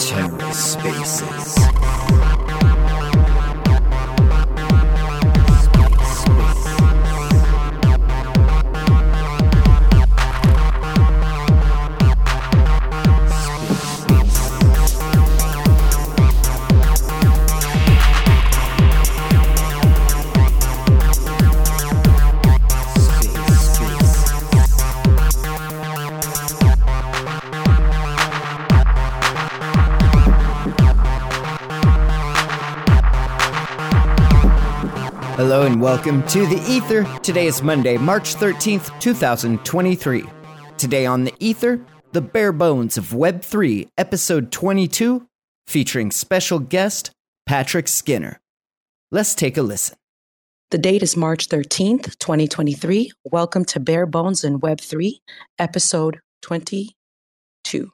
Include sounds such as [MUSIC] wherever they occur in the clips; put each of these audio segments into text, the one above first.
TerraSpaces. Hello and welcome to the Ether. Today is Monday, March 13th, 2023. Today on the Ether, the bare bones of Web3, episode 22, featuring special guest Patrick Skinner. Let's take a listen. The date is March 13th, 2023. Welcome to Bare Bones in Web3, episode 22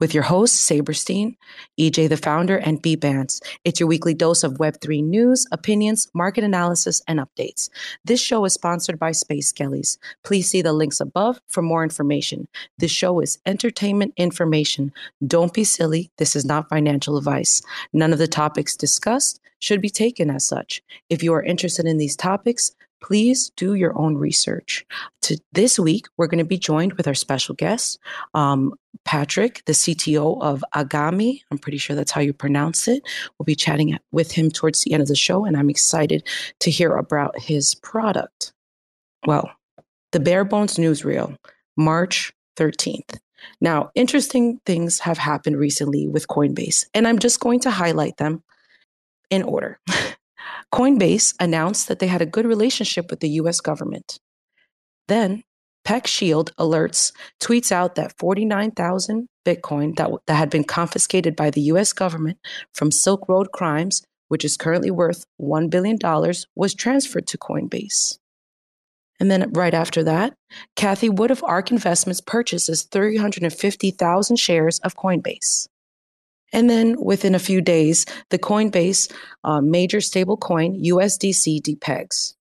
with your hosts, Sabrestein, EJ the founder, and Bbandz. It's your weekly dose of Web3 news, opinions, market analysis, and updates. This show is sponsored by Space Skellies. Please see the links above for more information. This show is entertainment information. Don't be silly. This is not financial advice. None of the topics discussed should be taken as such. If you are interested in these topics, please do your own research. To this week, we're going to be joined with our special guest, um, Patrick, the CTO of Agami. I'm pretty sure that's how you pronounce it. We'll be chatting with him towards the end of the show, and I'm excited to hear about his product. Well, the Bare Bones Newsreel, March 13th. Now, interesting things have happened recently with Coinbase, and I'm just going to highlight them in order. [LAUGHS] Coinbase announced that they had a good relationship with the US government. Then, PeckShield alerts tweets out that 49,000 Bitcoin that, that had been confiscated by the US government from Silk Road crimes, which is currently worth $1 billion, was transferred to Coinbase. And then right after that, Cathie Wood of ARK Investments purchases 350,000 shares of Coinbase. And then within a few days, the Coinbase uh, major stable coin USDC depegs.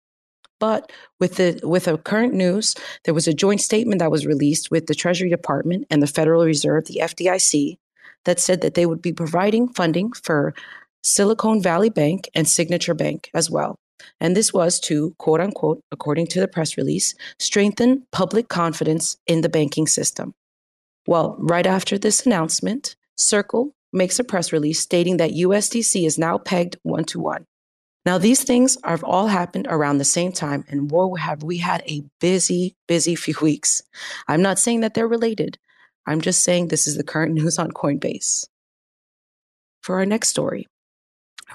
But with the with the current news, there was a joint statement that was released with the Treasury Department and the Federal Reserve, the FDIC, that said that they would be providing funding for Silicon Valley Bank and Signature Bank as well. And this was to, quote unquote, according to the press release, strengthen public confidence in the banking system. Well, right after this announcement, Circle, makes a press release stating that USDC is now pegged one to one. Now, these things have all happened around the same time, and whoa, have we had a busy, busy [LAUGHS] few weeks. I'm not saying that they're related. I'm just saying this is the current [LAUGHS] news on Coinbase. For our next story,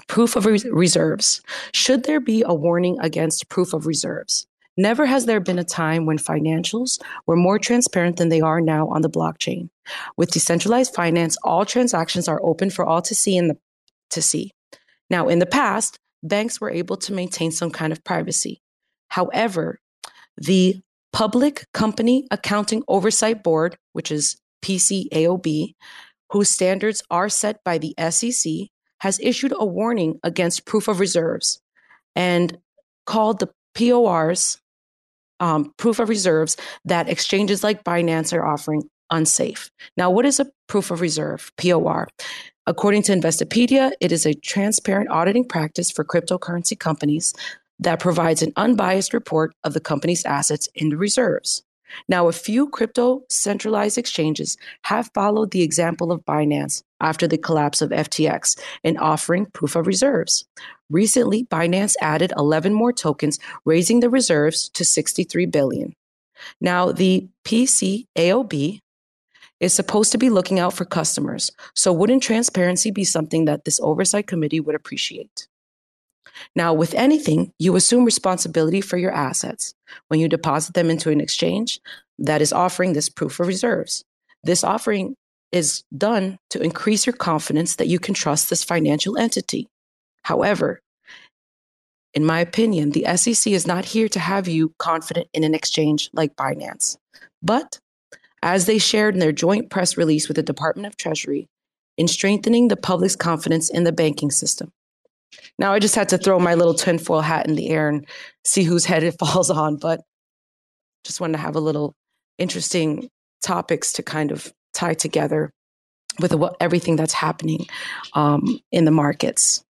proof of reserves. Should there be a warning against proof of reserves? Never has there been a time when financials were more transparent than they are now on the blockchain. With decentralized finance, all transactions are open for all to see in the to see. Now, in the past, banks were able to maintain some kind of privacy. However, the Public Company Accounting Oversight Board, which is PCAOB, whose standards are set by the SEC, has issued a warning against proof of reserves and called the PORs um, proof of reserves that exchanges like Binance are offering unsafe. Now, what is a proof of reserve, POR? According to Investopedia, it is a transparent auditing practice for cryptocurrency companies that provides an unbiased report of the company's assets in the reserves. Now, a few crypto centralized exchanges have followed the example of Binance after the collapse of FTX in offering proof of reserves. Recently, Binance added 11 more tokens, raising the reserves to 63 billion. Now, the PCAOB is supposed to be looking out for customers, so wouldn't transparency be something that this oversight committee would appreciate? Now, with anything, you assume responsibility for your assets when you deposit them into an exchange that is offering this proof of reserves. This offering is done to increase your confidence that you can trust this financial entity. However, in my opinion, the SEC is not here to have you confident in an exchange like Binance. But as they shared in their joint press release with the Department of Treasury, in strengthening the public's confidence in the banking system. Now I just had to throw my little tinfoil hat in the air and see whose head it [LAUGHS] falls on. But just wanted to have a little interesting topics to kind of tie together with what, everything that's happening um, in the markets.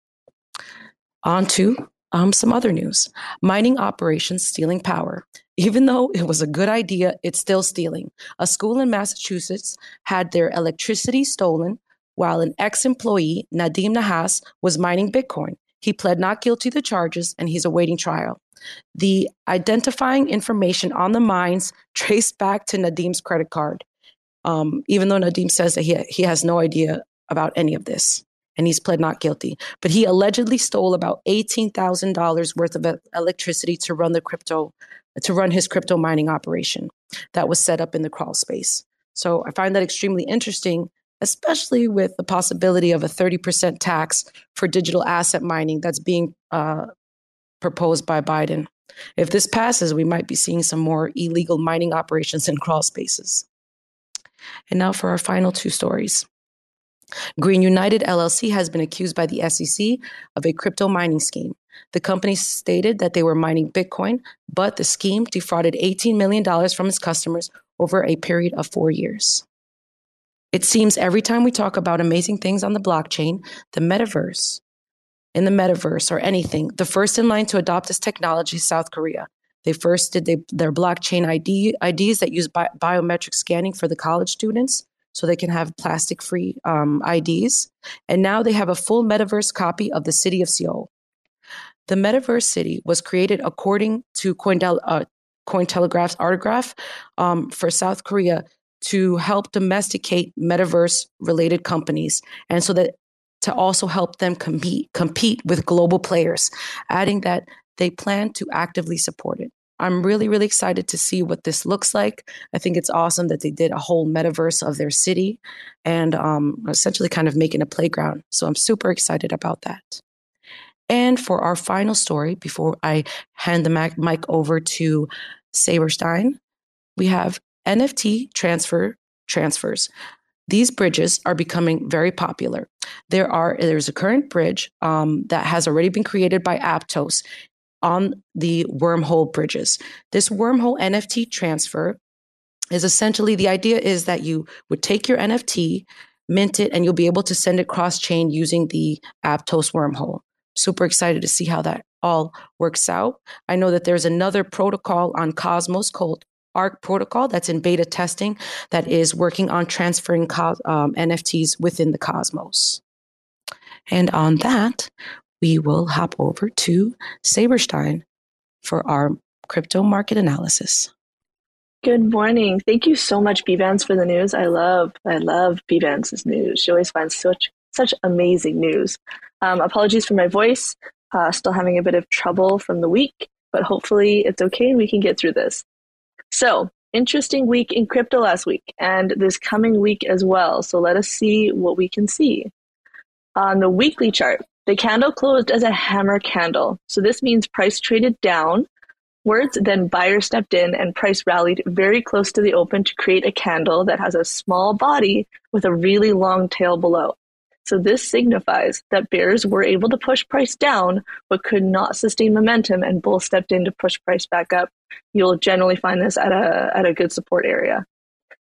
On to um, some other news mining operations stealing power. Even though it was a good idea, it's still stealing. A school in Massachusetts had their electricity stolen while an ex employee, Nadim Nahas, was mining Bitcoin. He pled not guilty to the charges and he's awaiting trial. The identifying information on the mines traced back to Nadim's credit card, um, even though Nadim says that he, he has no idea about any of this and he's pled not guilty. But he allegedly stole about $18,000 worth of electricity to run the crypto to run his crypto mining operation that was set up in the crawl space. So I find that extremely interesting, especially with the possibility of a 30% tax for digital asset mining that's being uh, proposed by Biden. If this passes, we might be seeing some more illegal mining operations in crawl spaces. And now for our final two stories. Green United LLC has been accused by the SEC of a crypto mining scheme. The company stated that they were mining Bitcoin, but the scheme defrauded $18 million from its customers over a period of four years. It seems every time we talk about amazing things on the blockchain, the metaverse, in the metaverse or anything, the first in line to adopt this technology is South Korea. They first did they, their blockchain ID, IDs that use bi- biometric scanning for the college students so they can have plastic free um, IDs. And now they have a full metaverse copy of the city of Seoul. The metaverse city was created according to Coindel- uh, Cointelegraph's autograph um, for South Korea to help domesticate metaverse related companies and so that to also help them compete compete with global players adding that they plan to actively support it I'm really, really excited to see what this looks like. I think it's awesome that they did a whole metaverse of their city and um, essentially kind of making a playground. So I'm super excited about that. And for our final story, before I hand the mic over to Sabrestein, we have NFT transfer transfers. These bridges are becoming very popular. There are there's a current bridge um, that has already been created by Aptos, on the wormhole bridges. This wormhole NFT transfer is essentially the idea is that you would take your NFT, mint it, and you'll be able to send it cross chain using the Aptos wormhole. Super excited to see how that all works out. I know that there's another protocol on Cosmos called ARC protocol that's in beta testing that is working on transferring um, NFTs within the Cosmos. And on that, we will hop over to Sabrestein for our crypto market analysis. Good morning. Thank you so much, Bbandz, for the news. I love, I love Bbandz's news. She always finds such, such amazing news. Um, apologies for my voice. Uh, still having a bit of trouble from the week, but hopefully it's okay and we can get through this. So, interesting week in crypto last week and this coming week as well. So let us see what we can see. On the weekly chart, the candle closed as a hammer candle, so this means price traded down. Words then buyer stepped in and price rallied very close to the open to create a candle that has a small body with a really long tail below. So this signifies that bears were able to push price down but could not sustain momentum and bulls stepped in to push price back up. You'll generally find this at a at a good support area.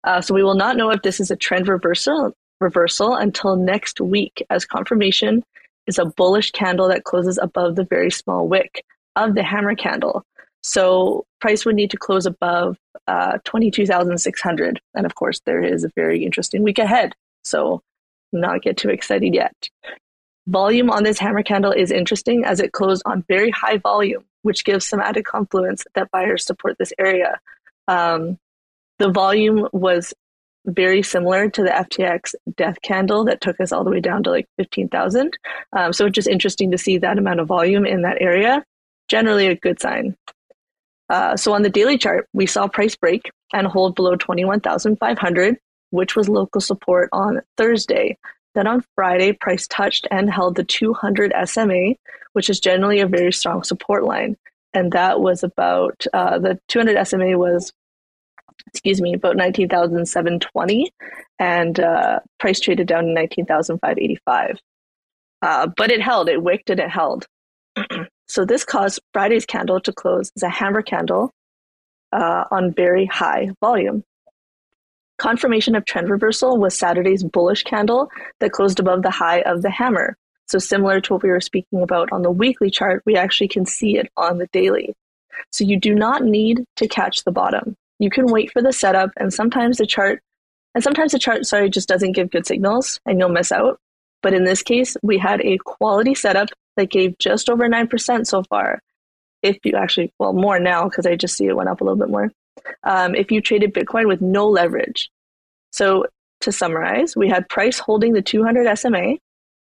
Uh, so we will not know if this is a trend reversal reversal until next week as confirmation is a bullish candle that closes above the very small wick of the hammer candle. So price would need to close above uh, 22,600. And of course, there is a very interesting week ahead. So not get too excited yet. Volume on this hammer candle is interesting as it closed on very high volume, which gives some added confluence that buyers support this area. Um, the volume was very similar to the FTX death candle that took us all the way down to like 15,000. Um, so it's just interesting to see that amount of volume in that area. Generally, a good sign. Uh, so on the daily chart, we saw price break and hold below 21,500, which was local support on Thursday. Then on Friday, price touched and held the 200 SMA, which is generally a very strong support line. And that was about uh, the 200 SMA was excuse me, about 19,720 and uh, price traded down to 19,585. Uh, but it held, it wicked and it held. [CLEARS THROAT] so this caused Friday's candle to close as a hammer candle uh, on very high volume. Confirmation of trend reversal was Saturday's bullish candle that closed above the high of the hammer. So, similar to what we were speaking about on the weekly chart, we actually can see it on the daily. So, you do not need to catch the bottom. You can wait for the setup, and sometimes the chart, and sometimes the chart, sorry, just doesn't give good signals and you'll miss out. But in this case, we had a quality setup that gave just over 9% so far. If you actually, well, more now because I just see it went up a little bit more. Um, if you traded Bitcoin with no leverage. So to summarize, we had price holding the 200 SMA,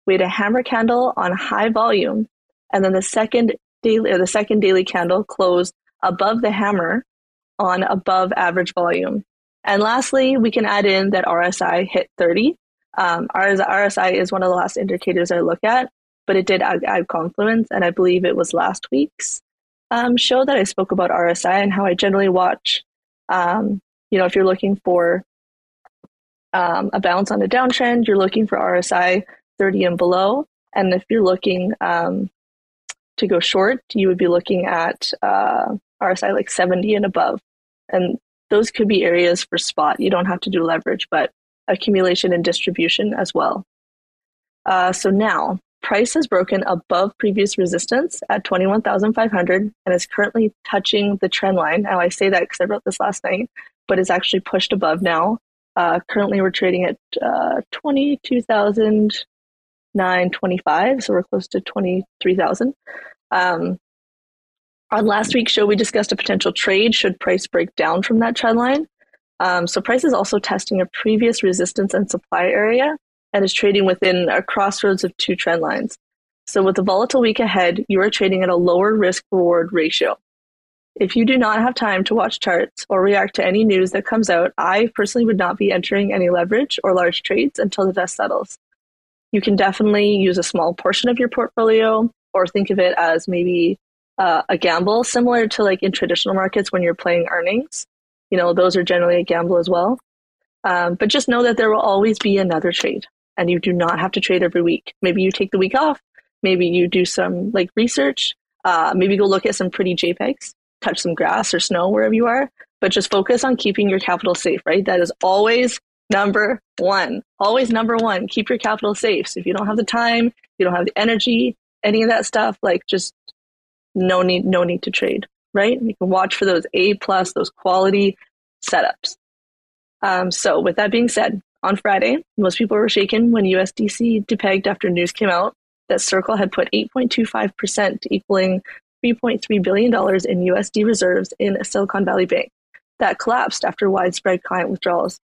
we had a hammer candle on high volume, and then the second daily, or the second daily candle closed above the hammer on above average volume. And lastly, we can add in that RSI hit 30. Um, RSI is one of the last indicators I look at, but it did add, add confluence, and I believe it was last week's um, show that I spoke about RSI and how I generally watch. Um, you know, if you're looking for um, a bounce on a downtrend, you're looking for RSI 30 and below. And if you're looking um, to go short, you would be looking at uh, RSI like 70 and above. And those could be areas for spot. You don't have to do leverage, but accumulation and distribution as well. Uh, so now, price has broken above previous resistance at 21,500 and is currently touching the trend line. Now, I say that because I wrote this last night, but it's actually pushed above now. Uh, currently, we're trading at uh, 22,925, so we're close to 23,000. Um, on last week's show, we discussed a potential trade should price break down from that trend line. Um, so price is also testing a previous resistance and supply area and is trading within a crossroads of two trend lines. So with the volatile week ahead, you are trading at a lower risk reward ratio. If you do not have time to watch charts or react to any news that comes out, I personally would not be entering any leverage or large trades until the dust settles. You can definitely use a small portion of your portfolio or think of it as maybe uh, a gamble, similar to like in traditional markets when you're playing earnings. You know, those are generally a gamble as well. Um, but just know that there will always be another trade, and you do not have to trade every week. Maybe you take the week off. Maybe you do some like research. Uh, maybe go look at some pretty JPEGs, touch some grass or snow wherever you are. But just focus on keeping your capital safe. Right, that is always number one. Always number one. Keep your capital safe. So if you don't have the time, you don't have the energy, any of that stuff, like just no need no need to trade right you can watch for those a plus those quality setups um, so with that being said on friday most people were shaken when usdc depegged after news came out that circle had put 8.25% equaling $3.3 billion in usd reserves in silicon valley bank that collapsed after widespread client withdrawals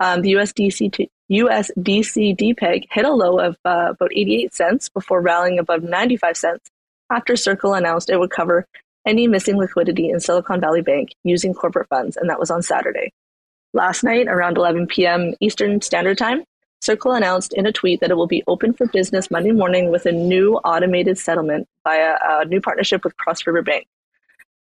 um, the usdc to, usdc dpeg hit a low of uh, about 88 cents before rallying above 95 cents after Circle announced it would cover any missing liquidity in Silicon Valley Bank using corporate funds, and that was on Saturday. Last night, around 11 p.m. Eastern Standard Time, Circle announced in a tweet that it will be open for business Monday morning with a new automated settlement via a new partnership with Cross River Bank.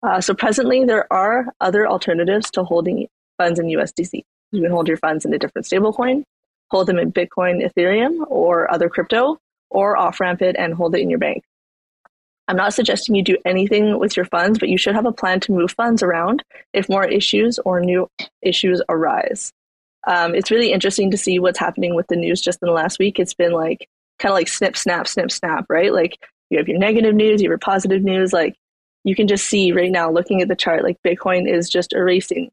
Uh, so presently, there are other alternatives to holding funds in USDC. You can hold your funds in a different stablecoin, hold them in Bitcoin, Ethereum, or other crypto, or off ramp it and hold it in your bank. I'm not suggesting you do anything with your funds, but you should have a plan to move funds around if more issues or new issues arise. Um, it's really interesting to see what's happening with the news just in the last week. It's been like kind of like snip, snap, snip, snap, right? Like you have your negative news, you have your positive news. Like you can just see right now, looking at the chart, like Bitcoin is just erasing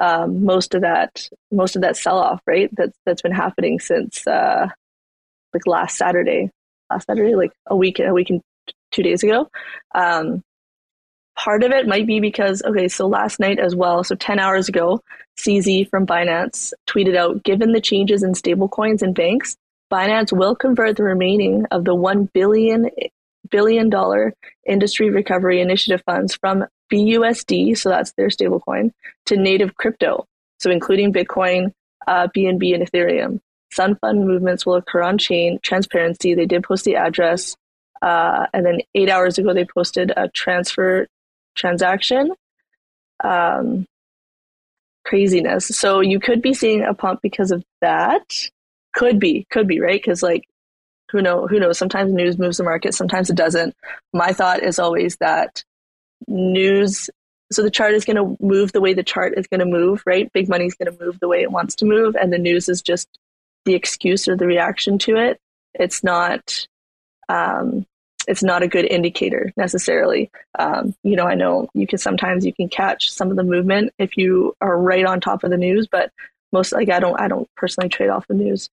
um, most of that, most of that sell off, right? That's that's been happening since uh, like last Saturday, last Saturday, like a week, a week and two days ago. Um, part of it might be because, okay, so last night as well, so 10 hours ago, CZ from Binance tweeted out given the changes in stablecoins and banks, Binance will convert the remaining of the $1 billion, billion dollar industry recovery initiative funds from BUSD, so that's their stablecoin, to native crypto, so including Bitcoin, uh, BNB, and Ethereum. Sun fund movements will occur on chain. Transparency, they did post the address. Uh, and then eight hours ago, they posted a transfer transaction. Um, craziness. So you could be seeing a pump because of that. Could be, could be, right? Because like, who know? Who knows? Sometimes news moves the market, sometimes it doesn't. My thought is always that news so the chart is going to move the way the chart is going to move, right? Big money is going to move the way it wants to move, and the news is just the excuse or the reaction to it. It's not. Um, it's not a good indicator necessarily. Um, you know, I know you can sometimes you can catch some of the movement if you are right on top of the news, but most like I don't I don't personally trade off the news.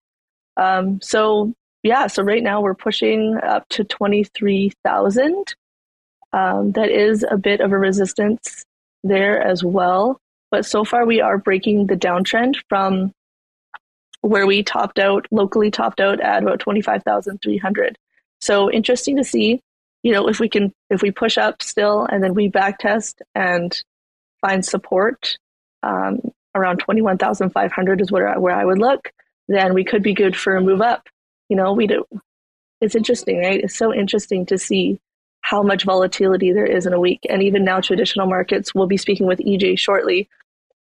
Um, so yeah, so right now we're pushing up to twenty three thousand. Um, that is a bit of a resistance there as well. But so far, we are breaking the downtrend from where we topped out, locally topped out at about 25,300. So interesting to see, you know, if we can, if we push up still and then we back test and find support um, around 21,500 is where, where I would look, then we could be good for a move up. You know, we do. It's interesting, right? It's so interesting to see how much volatility there is in a week. And even now, traditional markets, we'll be speaking with EJ shortly,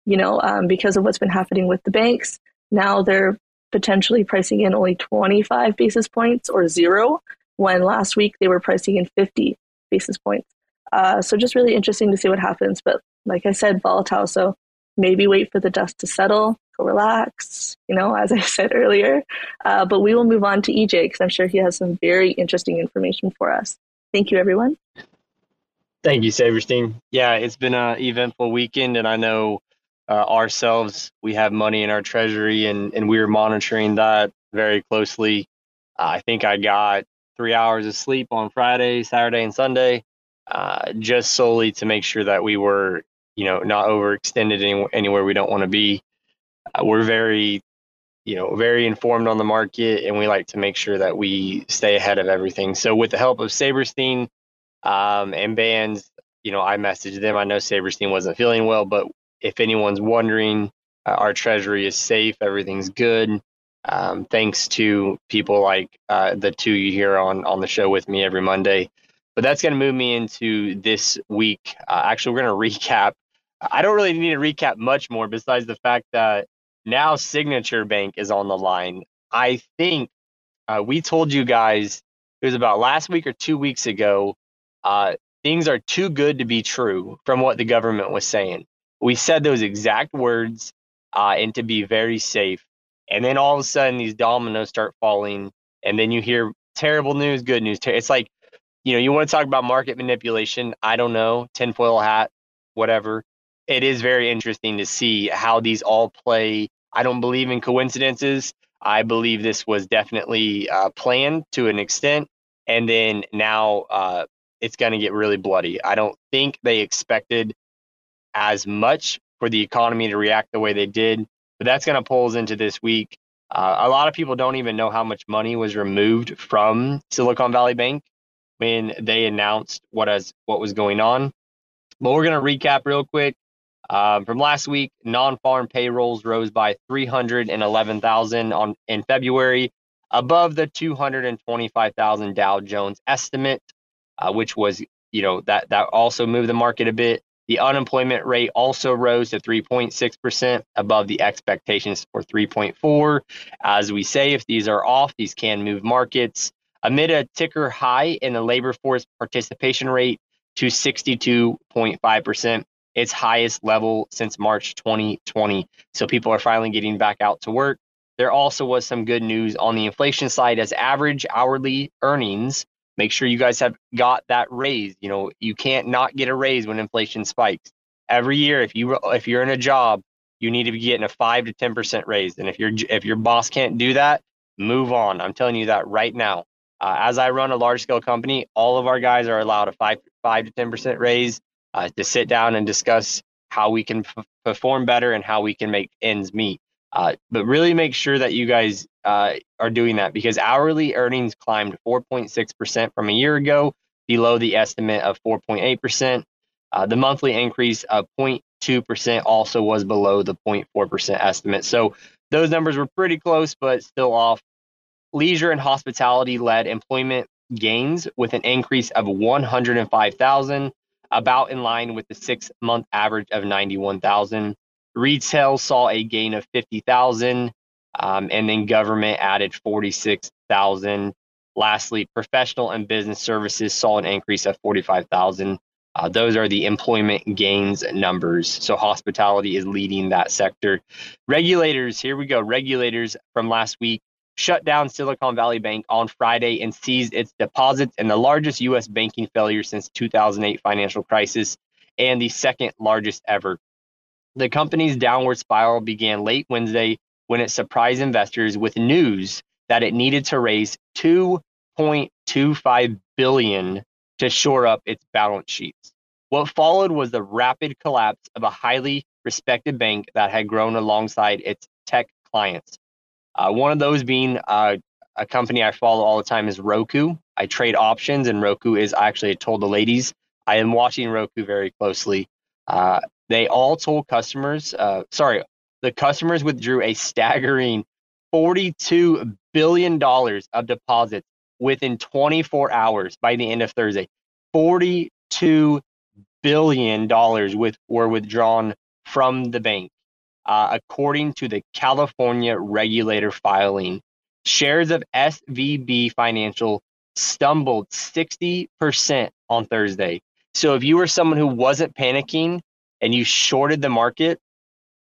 you know, um, because of what's been happening with the banks. Now they're potentially pricing in only 25 basis points or zero, when last week they were pricing in 50 basis points. Uh, so just really interesting to see what happens. But like I said, volatile. So maybe wait for the dust to settle, go relax, you know, as [LAUGHS] I said earlier. Uh, but we will move on to EJ because I'm sure he has some very interesting information for us. Thank you, everyone. Thank you, Sabrestein. Yeah, it's been an eventful weekend, and I know uh, ourselves, we have money in our treasury, and, and we are monitoring that very closely. I think I got three hours of sleep on Friday, Saturday, and Sunday, uh, just solely to make sure that we were, you know, not overextended any, anywhere we don't want to be. Uh, we're very you know very informed on the market and we like to make sure that we stay ahead of everything so with the help of sabrestein um, and bands you know i messaged them i know sabrestein wasn't feeling well but if anyone's wondering uh, our treasury is safe everything's good um, thanks to people like uh, the two you hear on on the show with me every monday but that's going to move me into this week uh, actually we're going [LAUGHS] to recap i don't really need to recap much more besides the fact that now Signature Bank is on the line. I think uh, we told you guys it was about last week or two weeks ago. Uh, things are too good to be true from what the government was saying. We said those exact words uh, and to be very safe. And then all of a sudden, these dominoes start falling. And then you hear terrible news, good news. It's like, you know, you want to talk about market manipulation. I don't know, tinfoil hat, whatever. It is very interesting to see how these all play I don't believe in coincidences. I believe this was definitely uh, planned to an extent. And then now uh, it's going to get really bloody. I don't think they expected as much for the economy to react the way they did, but that's going to pull us into this week. Uh, a lot of people don't even know how much money was removed from Silicon Valley Bank when they announced what as what was going on. But we're going to recap real quick. Um, from last week, non-farm payrolls rose by 311,000 on in February, above the 225,000 Dow Jones estimate, uh, which was you know that that also moved the market a bit. The unemployment rate also rose to 3.6%, above the expectations for 3.4. As we say, if these are off, these can move markets. Amid a ticker high in the labor force participation rate to 62.5%, its highest level since March 2020. So people are finally getting back out to work. There also was some good news on the inflation side as average hourly earnings. Make sure you guys have got that raise. You know, you can't not get a raise when inflation spikes. Every year, if you if you're in a job, you need to be getting a five to ten percent raise. And if your if your boss can't do that, move on. I'm telling you that right now. Uh, as I run a large scale company, all of our guys are allowed a five five to ten percent raise uh, to sit down and discuss how we can p- perform better and how we can make ends meet. Uh, but really make sure that you guys uh, are doing that because hourly earnings climbed 4.6% from a year ago, below the estimate of 4.8%. Uh, the monthly increase of 0.2% also was below the 0.4% estimate. So those numbers were pretty close, but still off. Leisure and hospitality led employment gains with an increase of 105,000 about in line with the six month average of 91,000. Retail saw a gain of 50,000, um, and then government added 46,000. Lastly, professional and business services saw an increase of 45,000. Uh, those are the employment gains numbers. So hospitality is leading that sector. Regulators, here we go. Regulators from last week shut down Silicon Valley Bank on Friday and seized its deposits in the largest U.S. banking failure since 2008 financial crisis and the second largest ever. The company's downward spiral began late Wednesday when it surprised investors with news that it needed to raise 2.25 billion to shore up its balance sheets. What followed was the rapid collapse of a highly respected bank that had grown alongside its tech clients. Uh, one of those being uh, a company I follow all the time is Roku. I trade options, and Roku is actually I told the ladies I am watching Roku very closely. Uh, they all told customers, uh, sorry, the customers withdrew a staggering $42 billion of deposits within 24 hours by the end of Thursday. $42 billion with, were withdrawn from the bank, uh, according to the California regulator filing. Shares of SVB Financial stumbled 60% on Thursday. So if you were someone who wasn't panicking and you shorted the market,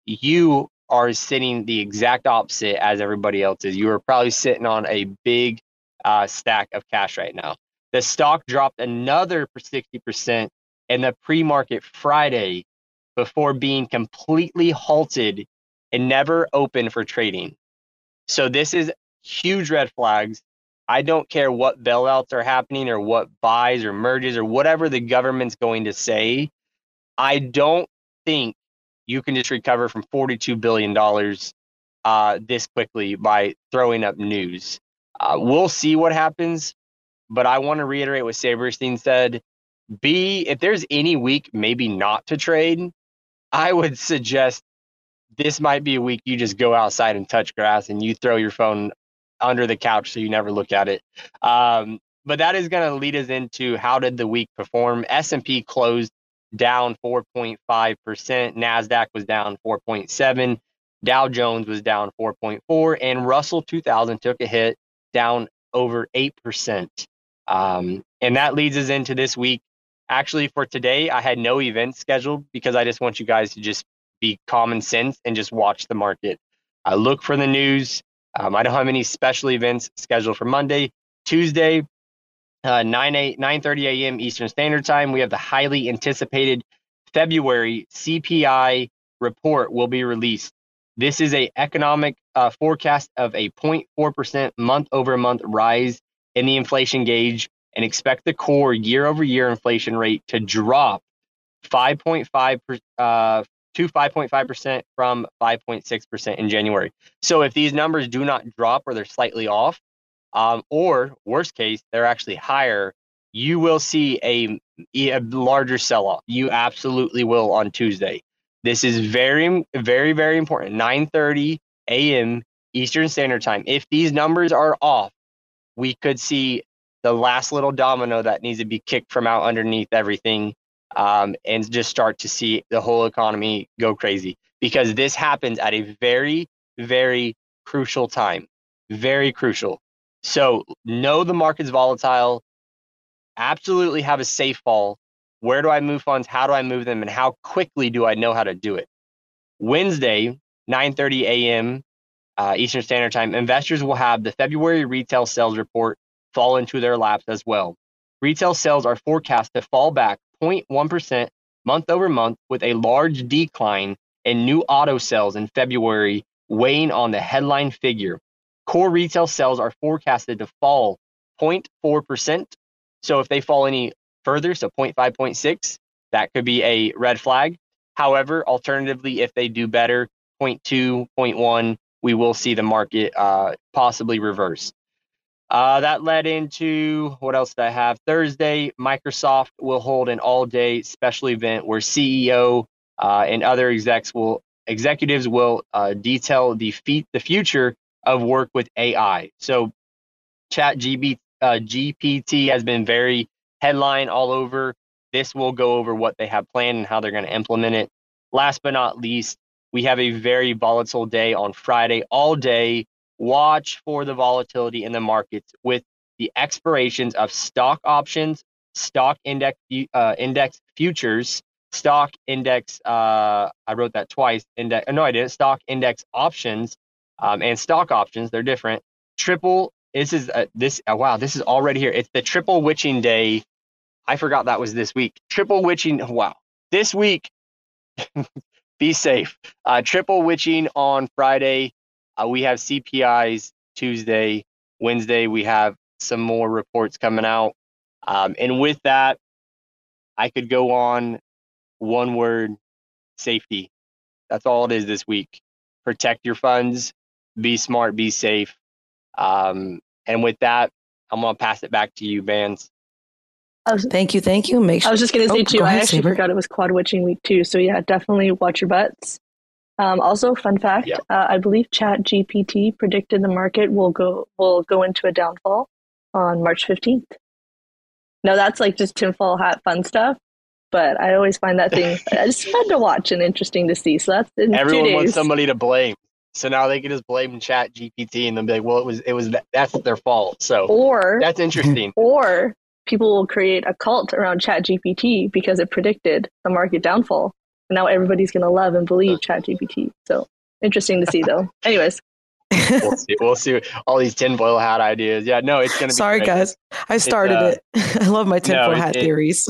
you are sitting the exact opposite as everybody else is. You are probably sitting on a big uh, stack of cash right now. The stock dropped another 60% in the pre market Friday before being completely halted and never open for trading. So, this is huge red flags. I don't care what bailouts are happening or what buys or merges or whatever the government's going to say. I don't think you can just recover from $42 billion uh, this quickly by throwing up news. Uh, we'll see what happens, but I want to reiterate what Sabrestein said. B, if there's any week maybe not to trade, I would suggest this might be a week you just go outside and touch grass and you throw your phone under the couch so you never look at it. Um, but that is going to lead us into how did the week perform? S&P closed down 4.5%. NASDAQ was down 4.7. Dow Jones was down 4.4 and Russell 2000 took a hit down over 8%. Um, and that leads us into this week. Actually, for today, I had no events scheduled because I just want you guys to just be common sense and just watch the market. I look for the news. Um, I don't have any special events scheduled for Monday. Tuesday, uh, 9 8 9:30 a.m. Eastern Standard Time. We have the highly anticipated February CPI report will be released. This is a economic uh, forecast of a 0.4% month over month rise in the inflation gauge and expect the core year over year inflation rate to drop 5.5 uh, to 5.5% from 5.6% in January. So if these numbers do not drop or they're slightly off, um, or worst case, they're actually higher, you will see a, a larger sell off. You absolutely will on Tuesday. This is very, very, very important. 9:30 a.m. Eastern Standard Time. If these numbers are off, we could see the last little domino that needs to be kicked from out underneath everything, um, and just start to see the whole economy go crazy. Because this happens at a very, very crucial time. Very crucial. So know the market's volatile. Absolutely have a safe fall. Where do I move funds? How do I move them? And how quickly do I know how to do it? Wednesday, 9:30 a.m. Uh, Eastern Standard Time, investors will have the February retail sales report fall into their laps as well. Retail sales are forecast to fall back 0.1% month over month, with a large decline in new auto sales in February weighing on the headline figure. Core retail sales are forecasted to fall 0.4%. So if they fall any further, so 0.5, 0.6, that could be a red flag. However, alternatively, if they do better, 0.2, 0.1, we will see the market uh, possibly reverse. Uh, that led into what else did I have? Thursday, Microsoft will hold an all-day special event where CEO uh, and other execs will executives will uh, detail the feat, the future of work with AI. So, Chat GB, uh, GPT has been very headline all over. This will go over what they have planned and how they're going to implement it. Last but not least, we have a very volatile day on Friday, all day. Watch for the volatility in the markets with the expirations of stock options stock index uh, index futures, stock index. Uh, I wrote that twice. Index. No, I didn't. Stock index options um, and stock options. They're different. Triple. This is uh, this. Uh, wow, this is already here. It's the triple witching day. I forgot that was this week. Triple witching. Wow, this week. [LAUGHS] be safe. Uh, triple witching on Friday. Uh, we have CPIs Tuesday. Wednesday, we have some more reports coming out. Um, and with that, I could go on one word safety. That's all it is this week. Protect your funds, be smart, be safe. Um, and with that, I'm going to pass it back to you, Vans. Was, thank you, thank you. Make sure. I was just going to say oh, too. I actually Saber. forgot it was quad witching week too. So yeah, definitely watch your butts. Um, also, fun fact: yeah. uh, I believe Chat GPT predicted the market will go will go into a downfall on March fifteenth. Now that's like just tinfoil hat fun stuff, but I always find that thing [LAUGHS] it's fun to watch and interesting to see. So that's in everyone wants somebody to blame. So now they can just blame Chat GPT and they'll be like, "Well, it was it was that's their fault." So or that's interesting. [LAUGHS] Or people will create a cult around Chat GPT because it predicted the market downfall. And now everybody's going to love and believe [LAUGHS] Chat GPT. So interesting to see, though. [LAUGHS] Anyways. we'll see. We'll see all these tinfoil hat ideas. Yeah, no, it's gonna be. Sorry, great. guys. I started uh, it. I love my tinfoil no, hat it, theories.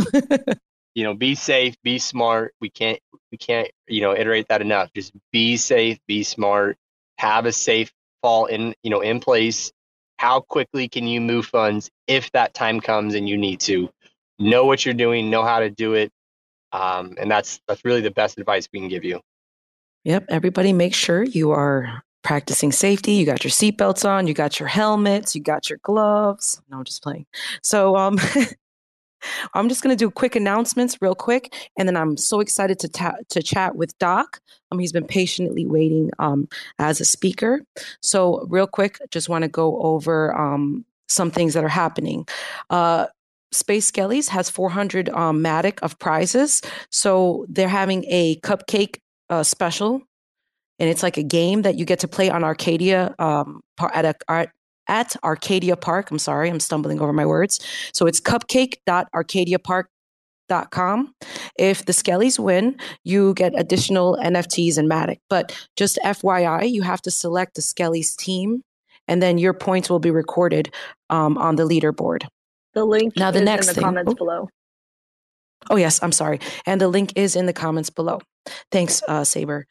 You know, be safe, be smart. We can't, we can't, you know, iterate that enough. Just be safe, be smart. Have a safe fall in, you know, in place. How quickly can you move funds if that time comes and you need to? Know what you're doing know how to do it. Um, and that's that's really the best advice we can give you. Yep. Everybody make sure you are practicing safety. You got your seatbelts on. You got your helmets. You got your gloves. No i'm just playing. So um [LAUGHS] I'm just going to do quick announcements real quick, and then I'm so excited to ta- to chat with Doc. Um, he's been patiently waiting um, as a speaker. So real quick, just want to go over um, some things that are happening. Uh, Space Skellies has 400 um, Matic of prizes, so they're having a cupcake uh, special, and it's like a game that you get to play on Arcadia um, at a at Arcadia Park. I'm sorry, I'm stumbling over my words. So it's cupcake.arcadiapark.com. If the Skellies win, you get additional NFTs and Matic. But just FYI, you have to select the Skellies team, and then your points will be recorded um, on the leaderboard. The link now the next in the thing, comments oh, below. Oh yes, I'm sorry, and the link is in the comments below. Thanks, uh, Saber.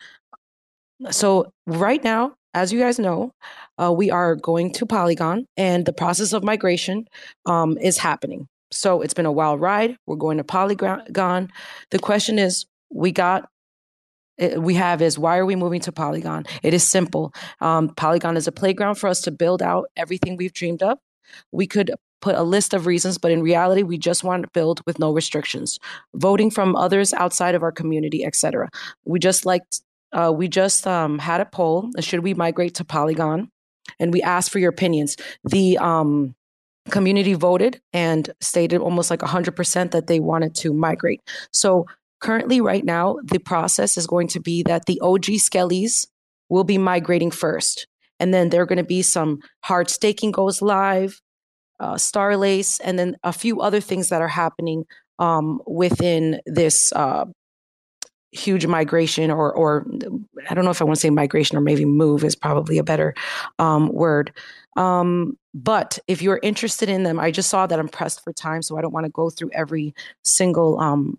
So right now, as you guys know, uh, we are going to Polygon, and the process of migration um, is happening. So it's been a wild ride. We're going to Polygon. The question is, we got eh, we have is why are we moving to Polygon? It is simple. Um, Polygon is a playground for us to build out everything we've dreamed of. We could put a list of reasons, but in reality, we just want to build with no restrictions. Voting from others outside of our community, etc. We just like uh, we just um, had a poll. Should we migrate to Polygon? And we asked for your opinions. The um, community voted and stated almost like 100% that they wanted to migrate. So currently, right now, the process is going to be that the OG Skellies will be migrating first. And then there are going to be some hard staking goes live, uh, Starlace, and then a few other things that are happening um, within this uh, huge migration or or I don't know if I want to say migration or maybe move is probably a better um, word. Um, but if you're interested in them, I just saw that I'm pressed for time, so I don't want to go through every single um,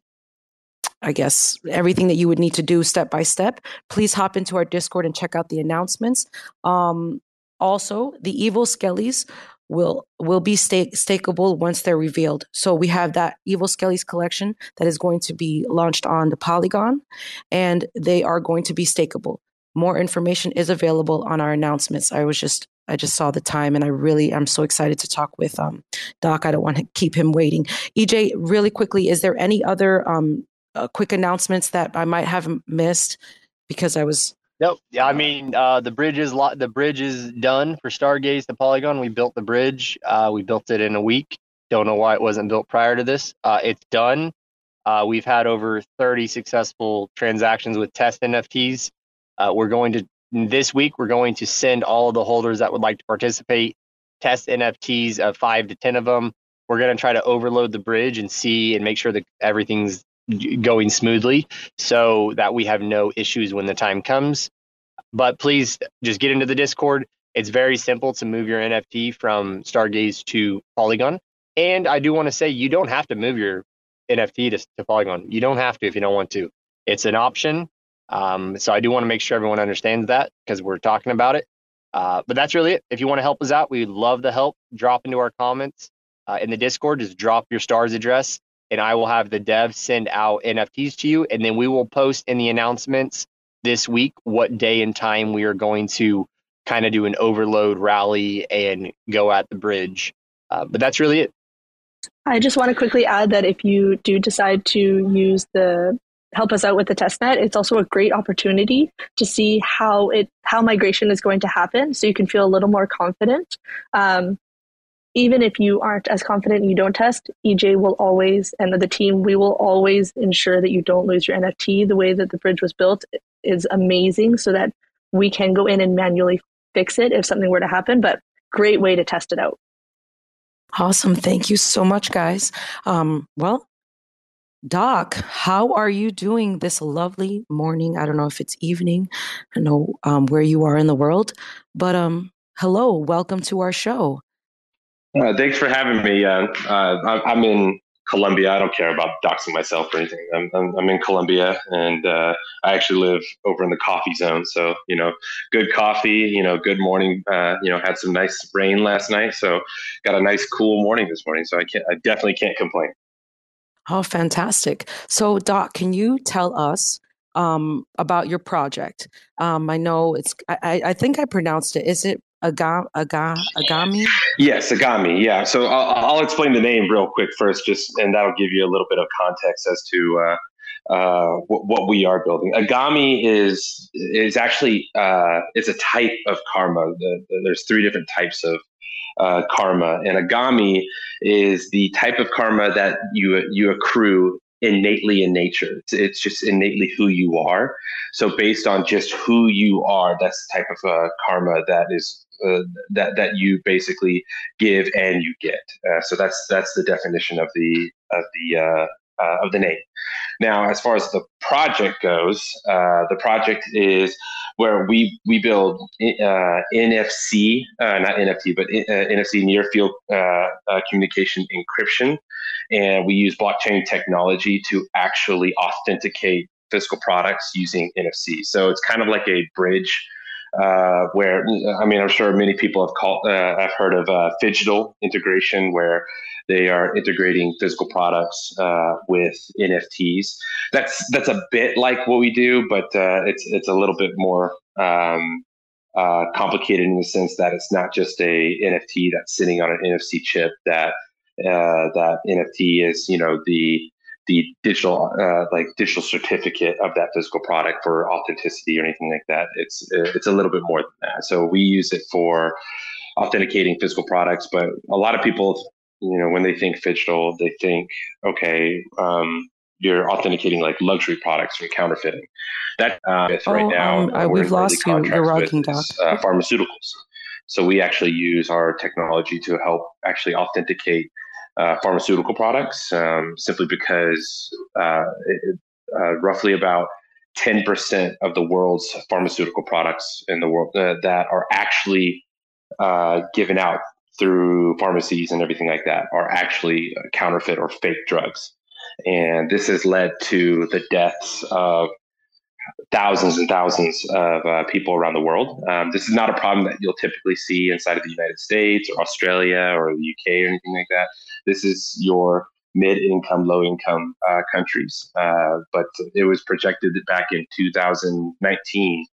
I guess everything that you would need to do step by step. Please hop into our Discord and check out the announcements. Um, also, the evil skellies will will be stake, stakeable once they're revealed. So we have that Evil Skellies collection that is going to be launched on the Polygon, and they are going to be stakeable. More information is available on our announcements. I was just I just saw the time, and I really I'm so excited to talk with um, Doc. I don't want to keep him waiting. EJ, really quickly, is there any other um, uh, quick announcements that I might have missed because I was Nope. Yeah, I mean, uh, the bridge is lo- the bridge is done for Stargaze the Polygon. We built the bridge. Uh, we built it in a week. Don't know why it wasn't built prior to this. Uh, it's done. Uh, we've had over 30 successful transactions with test NFTs. Uh, we're going to this week. We're going to send all of the holders that would like to participate test NFTs of five to ten of them. we're going to try to overload the bridge and see and make sure that everything's going smoothly so that we have no issues when the time comes. But please just get into the Discord. It's very simple to move your NFT from Stargaze to Polygon. And I do want to say you don't have to move your NFT to, to Polygon. You don't have to if you don't want to. It's an option. Um, so I do want to make sure everyone understands that because we're talking about it. Uh, but that's really it. If you want to help us out, we'd love the help. Drop into our comments uh, in the Discord. Just drop your stars address, and I will have the dev send out NFTs to you, and then we will post in the announcements this week what day and time we are going to kind of do an overload rally and go at the bridge. Uh, but that's really it. I just want to quickly add that if you do decide to use the help us out with the testnet, it's also a great opportunity to see how it how migration is going to happen, so you can feel a little more confident. Um, even if you aren't as confident and you don't test, EJ will always and the team we will always ensure that you don't lose your NFT. The way that the bridge was built is amazing, so that we can go in and manually fix it if something were to happen. But great way to test it out. Awesome. Thank you so much, guys. Um, well, Doc, how are you doing this lovely morning? I don't know if it's evening. I know um, where you are in the world, but um, hello, welcome to our show. Uh, thanks for having me. Uh, uh, I'm in Colombia. I don't care about doxing myself or anything. I'm, I'm, I'm in Colombia and uh, I actually live over in the coffee zone. So, you know, good coffee, you know, good morning. Uh, you know, had some nice rain last night. So, got a nice cool morning this morning. So, I, can't, I definitely can't complain. Oh, fantastic. So, Doc, can you tell us um, about your project? Um, I know it's, I, I think I pronounced it. Is it Aga, Aga, Agami? Yes, Agami. Yeah. So I'll, I'll, explain the name real quick first, just and that'll give you a little bit of context as to uh, uh, what, what, we are building. Agami is is actually uh, it's a type of karma. The, the, there's three different types of uh, karma, and Agami is the type of karma that you you accrue innately in nature. It's, it's, just innately who you are. So based on just who you are, that's the type of uh, karma that is uh, that that you basically give and you get. Uh, so that's that's the definition of the of the uh, uh, of the name. Now, as far as the project goes, uh, the project is where we we build NFC, not NFT, but NFC near field communication encryption, and we use blockchain technology to actually authenticate physical products using NFC. So it's kind of like a bridge uh, where I mean, I'm sure many people have called, uh, I've heard of uh, phygital integration, where they are integrating physical products uh, with NFTs. That's that's a bit like what we do, but uh, it's it's a little bit more um, uh, complicated in the sense that it's not just a NFT that's sitting on an NFC chip. That uh that NFT is, you know, the the digital uh, like digital certificate of that physical product for authenticity or anything like that. It's it's a little bit more than that. So we use it for authenticating physical products, but a lot of people, you know, when they think digital, they think okay. Um, you're authenticating like luxury products from counterfeiting. That uh, oh, right now um, uh, we've lost you. You're rocking, Doc. Uh, pharmaceuticals. So we actually use our technology to help actually authenticate uh, pharmaceutical products um, simply because uh, it, uh, roughly about 10% of the world's pharmaceutical products in the world uh, that are actually uh, given out through pharmacies and everything like that are actually counterfeit or fake drugs. And this has led to the deaths of thousands and thousands of uh, people around the world. Um, this is not a problem that you'll typically see inside of the United States or Australia or the UK or anything like that. This is your mid-income, low-income uh, countries. Uh, but it was projected back in 2019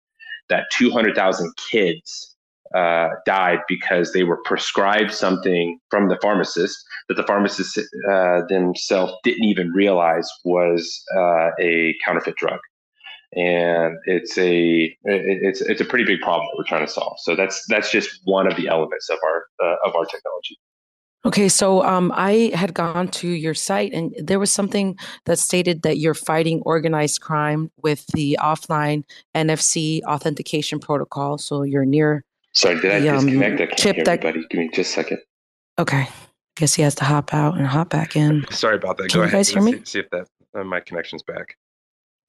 that 200,000 kids uh, died because they were prescribed something from the pharmacist that the pharmacist uh, themselves didn't even realize was uh, a counterfeit drug and it's a it's it's a pretty big problem that we're trying to solve. So that's that's just one of the elements of our uh, of our technology. Okay, so um, I had gone to your site, and there was something that stated that you're fighting organized crime with the offline NFC authentication protocol. So you're near. Sorry, did I the, um, disconnect? I can't chip hear that... everybody. Give me just a second. Okay. Guess he has to hop out and hop back in. Sorry about that. Can Go you ahead. guys hear me? See, see if that uh, my connection's back.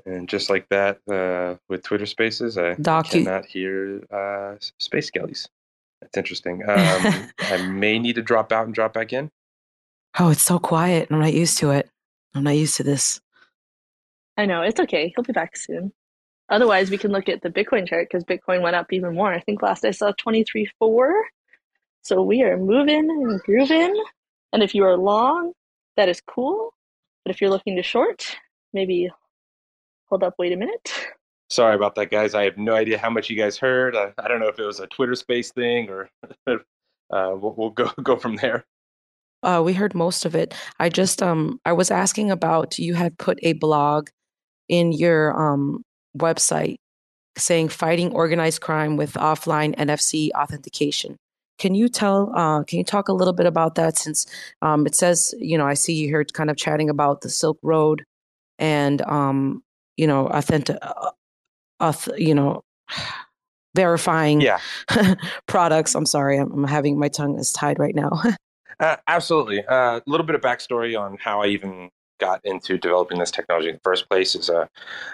And just like that, uh, with Twitter Spaces, I Doc, you- cannot hear uh, space skellies. That's interesting. Um, I [LAUGHS] may need to drop out and drop back in. Oh, it's so quiet. I'm not used to it. I'm not used to this. I know it's okay. He'll be back soon. Otherwise, we can look at the Bitcoin chart because Bitcoin went up even more. I think last I saw twenty three four. So we are moving and grooving. And if you are long, that is cool. But if you're looking to short, maybe hold up. Wait a minute. [LAUGHS] Sorry about that, guys. I have no idea how much you guys heard. I, I don't know if it was a Twitter Space thing or [LAUGHS] uh, we'll, we'll go [LAUGHS] go from there. Uh, we heard most of it. I just um I was asking about you had put a blog in your um website saying fighting organized crime with offline NFC authentication. Can you tell uh can you talk a little bit about that since um it says, you know, I see you here kind of chatting about the Silk Road and um you know, authentic uh, auth- you know, verifying Yeah, [LAUGHS] products. I'm sorry, I'm, I'm having my tongue is tied right now. [LAUGHS] uh, absolutely. A little bit of backstory on how I even got into developing this technology in the first place is uh,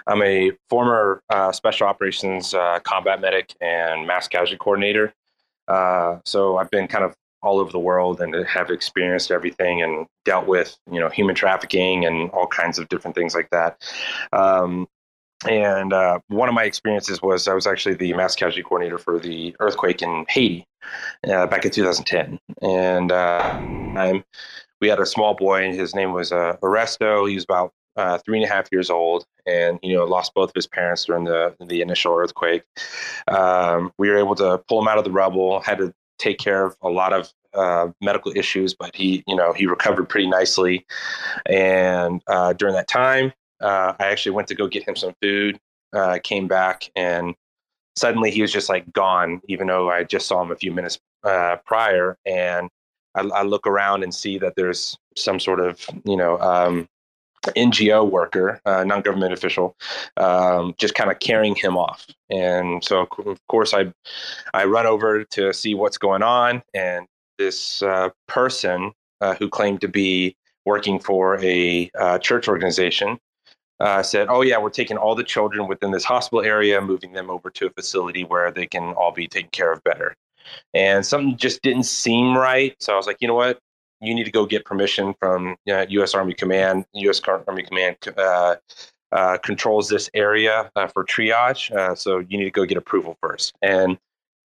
I'm a former uh, special operations uh, combat medic and mass casualty coordinator. Uh, so I've been kind of all over the world and have experienced everything and dealt with you know human trafficking and all kinds of different things like that. Um, and uh, one of my experiences was I was actually the mass casualty coordinator for the earthquake in Haiti uh, back in 2010. And uh, we had a small boy, and his name was uh, Oresto. He was about uh, three and a half years old, and you know lost both of his parents during the the initial earthquake. Um, we were able to pull him out of the rubble. Had to take care of a lot of uh, medical issues, but he you know he recovered pretty nicely. And uh, during that time, uh, I actually went to go get him some food. Uh, came back and suddenly he was just like gone, even though I just saw him a few minutes uh, prior. And I, I look around and see that there's some sort of you know um, NGO worker, uh, non-government official, um, just kind of carrying him off. And so of course I I run over to see what's going on, and this uh, person uh, who claimed to be working for a uh, church organization uh, said, "Oh yeah, we're taking all the children within this hospital area, moving them over to a facility where they can all be taken care of better." And something just didn't seem right, so I was like, "You know what? You need to go get permission from uh, U.S. Army Command. U.S. Army Command uh, uh, controls this area uh, for triage, uh, so you need to go get approval first. And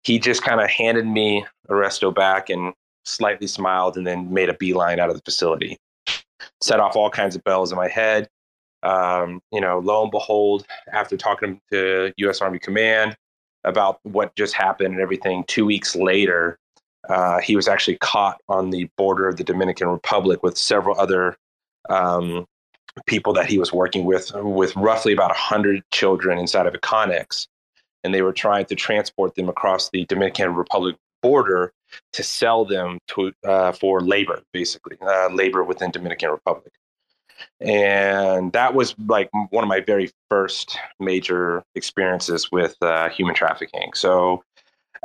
he just kind of handed me Arresto back and slightly smiled, and then made a beeline out of the facility. Set off all kinds of bells in my head um, you know, lo and behold, after talking to U.S. Army Command about what just happened and everything, two weeks later, uh, he was actually caught on the border of the Dominican Republic with several other um, people that he was working with, with roughly about 100 children inside of a Conex. And they were trying to transport them across the Dominican Republic border to sell them to, uh, for labor, basically, uh, labor within Dominican Republic and that was like one of my very first major experiences with uh, human trafficking so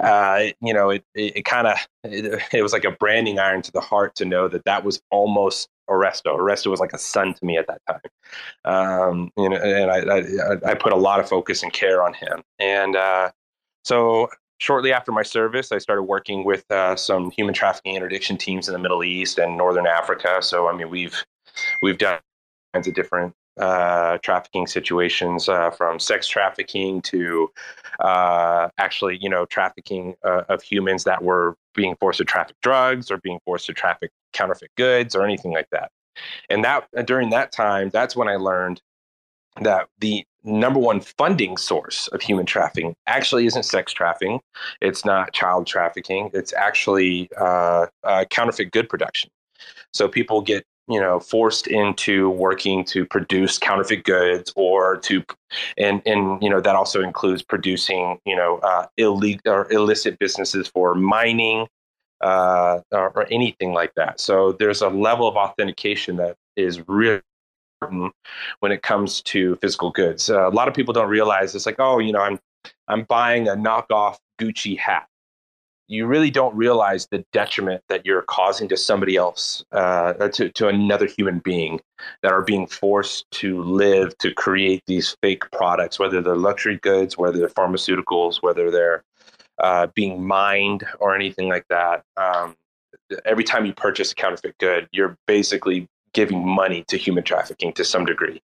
uh, you know it, it, it kind of it, it, was like a branding iron to the heart to know that that was almost Arresto. Arresto was like a son to me at that time, um, you know, and I, I, I put a lot of focus and care on him. And uh, so shortly after my service, I started working with uh, some human trafficking interdiction teams in the Middle East and Northern Africa. So I mean, we've we've done kinds of different uh, trafficking situations, uh, from sex trafficking to uh, actually, you know, trafficking uh, of humans that were being forced to traffic drugs or being forced to traffic counterfeit goods or anything like that. And that during that time, that's when I learned that the number one funding source of human trafficking actually isn't sex trafficking, it's not child trafficking, it's actually uh, uh, counterfeit good production. So people get you know forced into working to produce counterfeit goods or to and and you know that also includes producing you know uh, illegal or illicit businesses for mining uh, or, or anything like that. So there's a level of authentication that is really important when it comes to physical goods. Uh, a lot of people don't realize it's like oh you know i'm i'm buying a knockoff gucci hat you really don't realize the detriment that you're causing to somebody else, uh, to, to another human being that are being forced to live to create these fake products, whether they're luxury goods, whether they're pharmaceuticals, whether they're uh, being mined or anything like that. Um, every time you purchase a counterfeit good, you're basically giving money to human trafficking to some degree.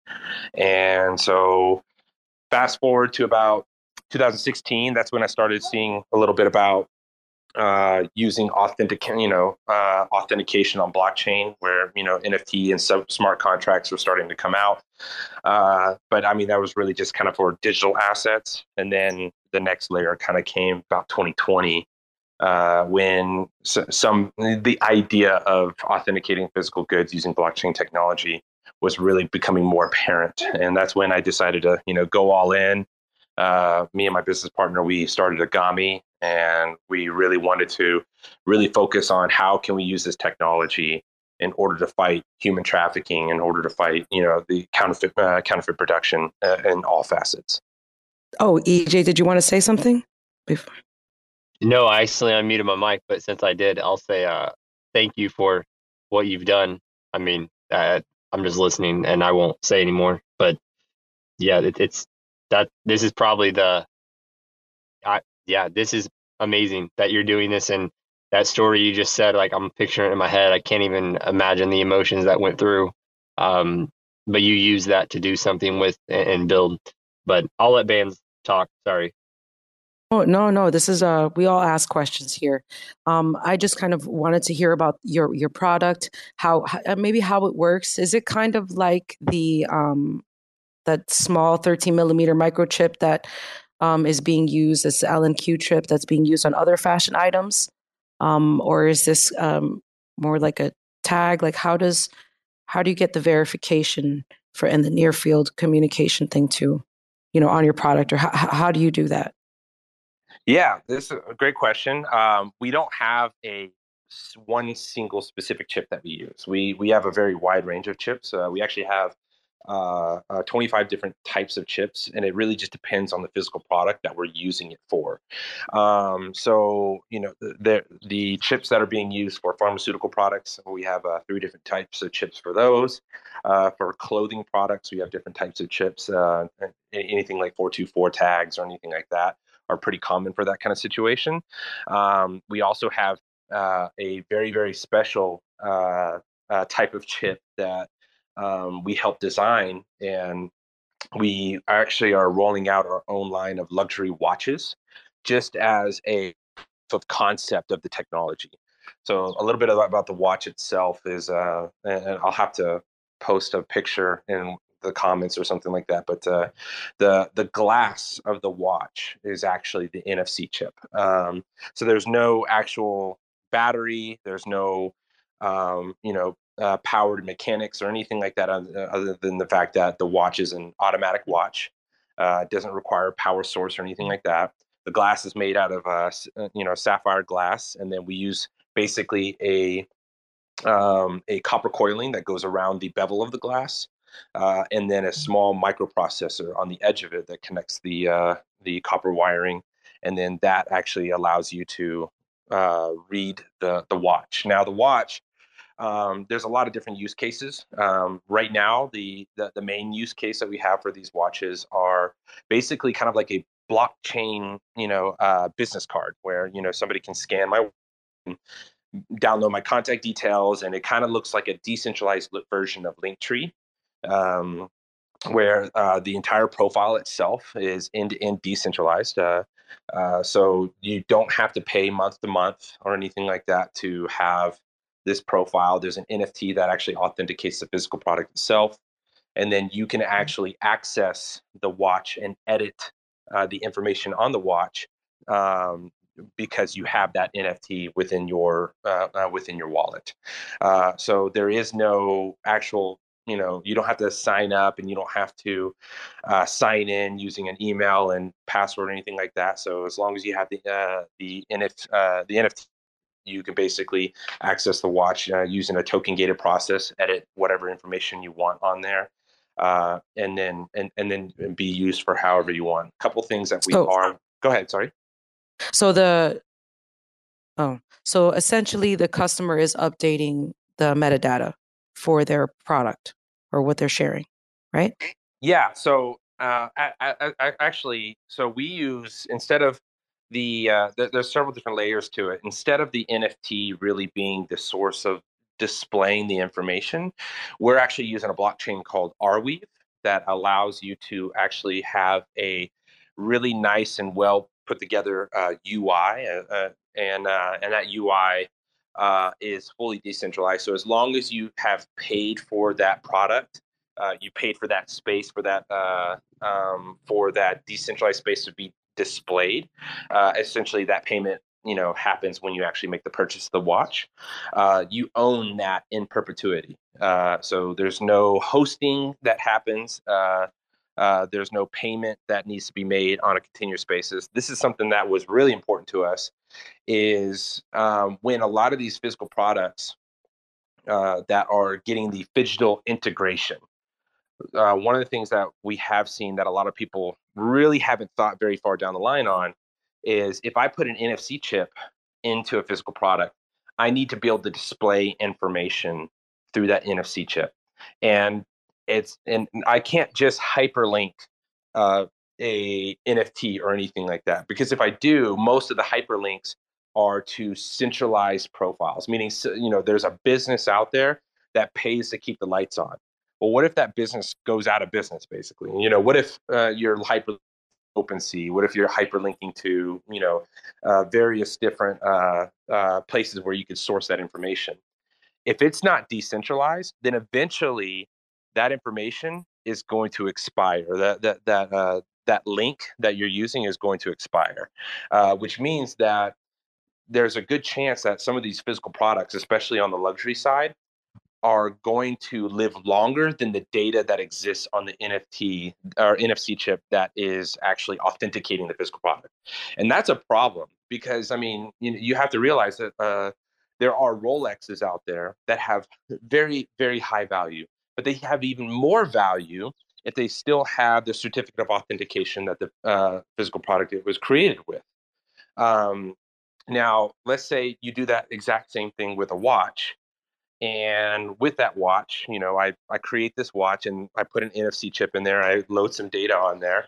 And so, fast forward to about 2016, that's when I started seeing a little bit about uh, using authentic, you know, uh, authentication on blockchain, where you know NFT and sub smart contracts were starting to come out. Uh, but I mean, that was really just kind of for digital assets, and then the next layer kind of came about 2020, uh, when some the idea of authenticating physical goods using blockchain technology was really becoming more apparent, and that's when I decided to you know go all in. Uh, me and my business partner, we started Agami, and we really wanted to really focus on how can we use this technology in order to fight human trafficking, in order to fight you know the counterfeit uh, counterfeit production uh, in all facets. Oh, EJ, did you want to say something before? No, I actually unmuted my mic, but since I did, I'll say uh, thank you for what you've done. I mean, uh, I'm just listening, and I won't say anymore. But yeah, it, it's that this is probably the, I yeah, this is amazing that you're doing this, and that story you just said, like I'm picturing it in my head. I can't even imagine the emotions that went through. Um, but you use that to do something with and, build. But I'll let Bbandz talk. Sorry. Oh no, no. This is uh we all ask questions here. Um, I just kind of wanted to hear about your your product, how, how uh, maybe how it works. Is it kind of like the um that small 13 millimeter microchip that um, is being used as Allen Q chip that's being used on other fashion items, um, or is this um, more like a tag? Like how does how do you get the verification for in the near field communication thing too, you know, on your product, or how how do you do that? Yeah, this is a great question. Um, we don't have a one single specific chip that we use. We we have a very wide range of chips. Uh, we actually have uh, uh, 25 different types of chips, and it really just depends on the physical product that we're using it for. Um, so, you know, the, the chips that are being used for pharmaceutical products, we have uh, three different types of chips for those. Uh, for clothing products, we have different types of chips, uh, anything like 424 tags or anything like that are pretty common for that kind of situation. Um, we also have uh, a very, very special uh, uh, type of chip that um, we help design, and we actually are rolling out our own line of luxury watches just as a of concept of the technology. So a little bit about the watch itself is, uh, and I'll have to post a picture in the comments or something like that. But uh, the the glass of the watch is actually the NFC chip. Um, so there's no actual battery. There's no um, you know uh, powered mechanics or anything like that, other than the fact that the watch is an automatic watch. Uh, it doesn't require a power source or anything like that. The glass is made out of uh, uh, you know sapphire glass, and then we use basically a um, a copper coiling that goes around the bevel of the glass uh, and then a small microprocessor on the edge of it that connects the uh, the copper wiring, and then that actually allows you to uh, read the the watch. Now the watch. Um, there's a lot of different use cases. Um, right now, the, the, the main use case that we have for these watches are basically kind of like a blockchain, you know, uh, business card where you know somebody can scan my download my contact details, and it kind of looks like a decentralized version of Linktree um, where uh, the entire profile itself is end to end decentralized. Uh, uh, so you don't have to pay month to month or anything like that to have this profile. There's an NFT that actually authenticates the physical product itself. And then you can mm-hmm. actually access the watch and edit uh, the information on the watch um, because you have that NFT within your uh, uh, within your wallet. Uh, so there is no actual you know you don't have to sign up and you don't have to uh, sign in using an email and password or anything like that so as long as you have the uh, the NF, uh, the NFT you can basically access the watch uh, using a token gated process edit whatever information you want on there uh, and then and, and then be used for however you want a couple things that we are go ahead sorry so the Oh, so essentially the customer is updating the metadata for their product or what they're sharing, right? Yeah. So uh, I, I, I actually, so we use instead of the uh, th- there's several different layers to it. Instead of the NFT really being the source of displaying the information, we're actually using a blockchain called Arweave that allows you to actually have a really nice and well put together uh, UI, uh, uh, and uh, and that UI uh, is fully decentralized. So as long as you have paid for that product, uh, you paid for that space for that um, for that decentralized space to be displayed. essentially, that payment you know happens when you actually make the purchase of the watch. you own that in perpetuity. so there's no hosting that happens. Uh, there's no payment that needs to be made on a continuous basis. This is something that was really important to us. Is um, when a lot of these physical products uh, that are getting the digital integration. Uh, one of the things that we have seen that a lot of people really haven't thought very far down the line on is if I put an NFC chip into a physical product, I need to be able to display information through that NFC chip. And it's and I can't just hyperlink uh, a NFT or anything like that because if I do, most of the hyperlinks are to centralized profiles, meaning you know there's a business out there that pays to keep the lights on. Well, what if that business goes out of business, basically? You know, what if uh, you're hyper? What if you're hyperlinking to you know uh, various different uh, uh, places where you could source that information? If it's not decentralized, then eventually that information is going to expire. That that that uh, that link that you're using is going to expire, uh, which means that there's a good chance that some of these physical products, especially on the luxury side, are going to live longer than the data that exists on the NFT or NFC chip that is actually authenticating the physical product. And that's a problem because I mean, you, you have to realize that uh, there are Rolexes out there that have very, very high value but they have even more value if they still have the certificate of authentication that the uh, physical product was created with. Um, now, let's say you do that exact same thing with a watch. And with that watch, you know, I, I create this watch and I put an NFC chip in there. I load some data on there.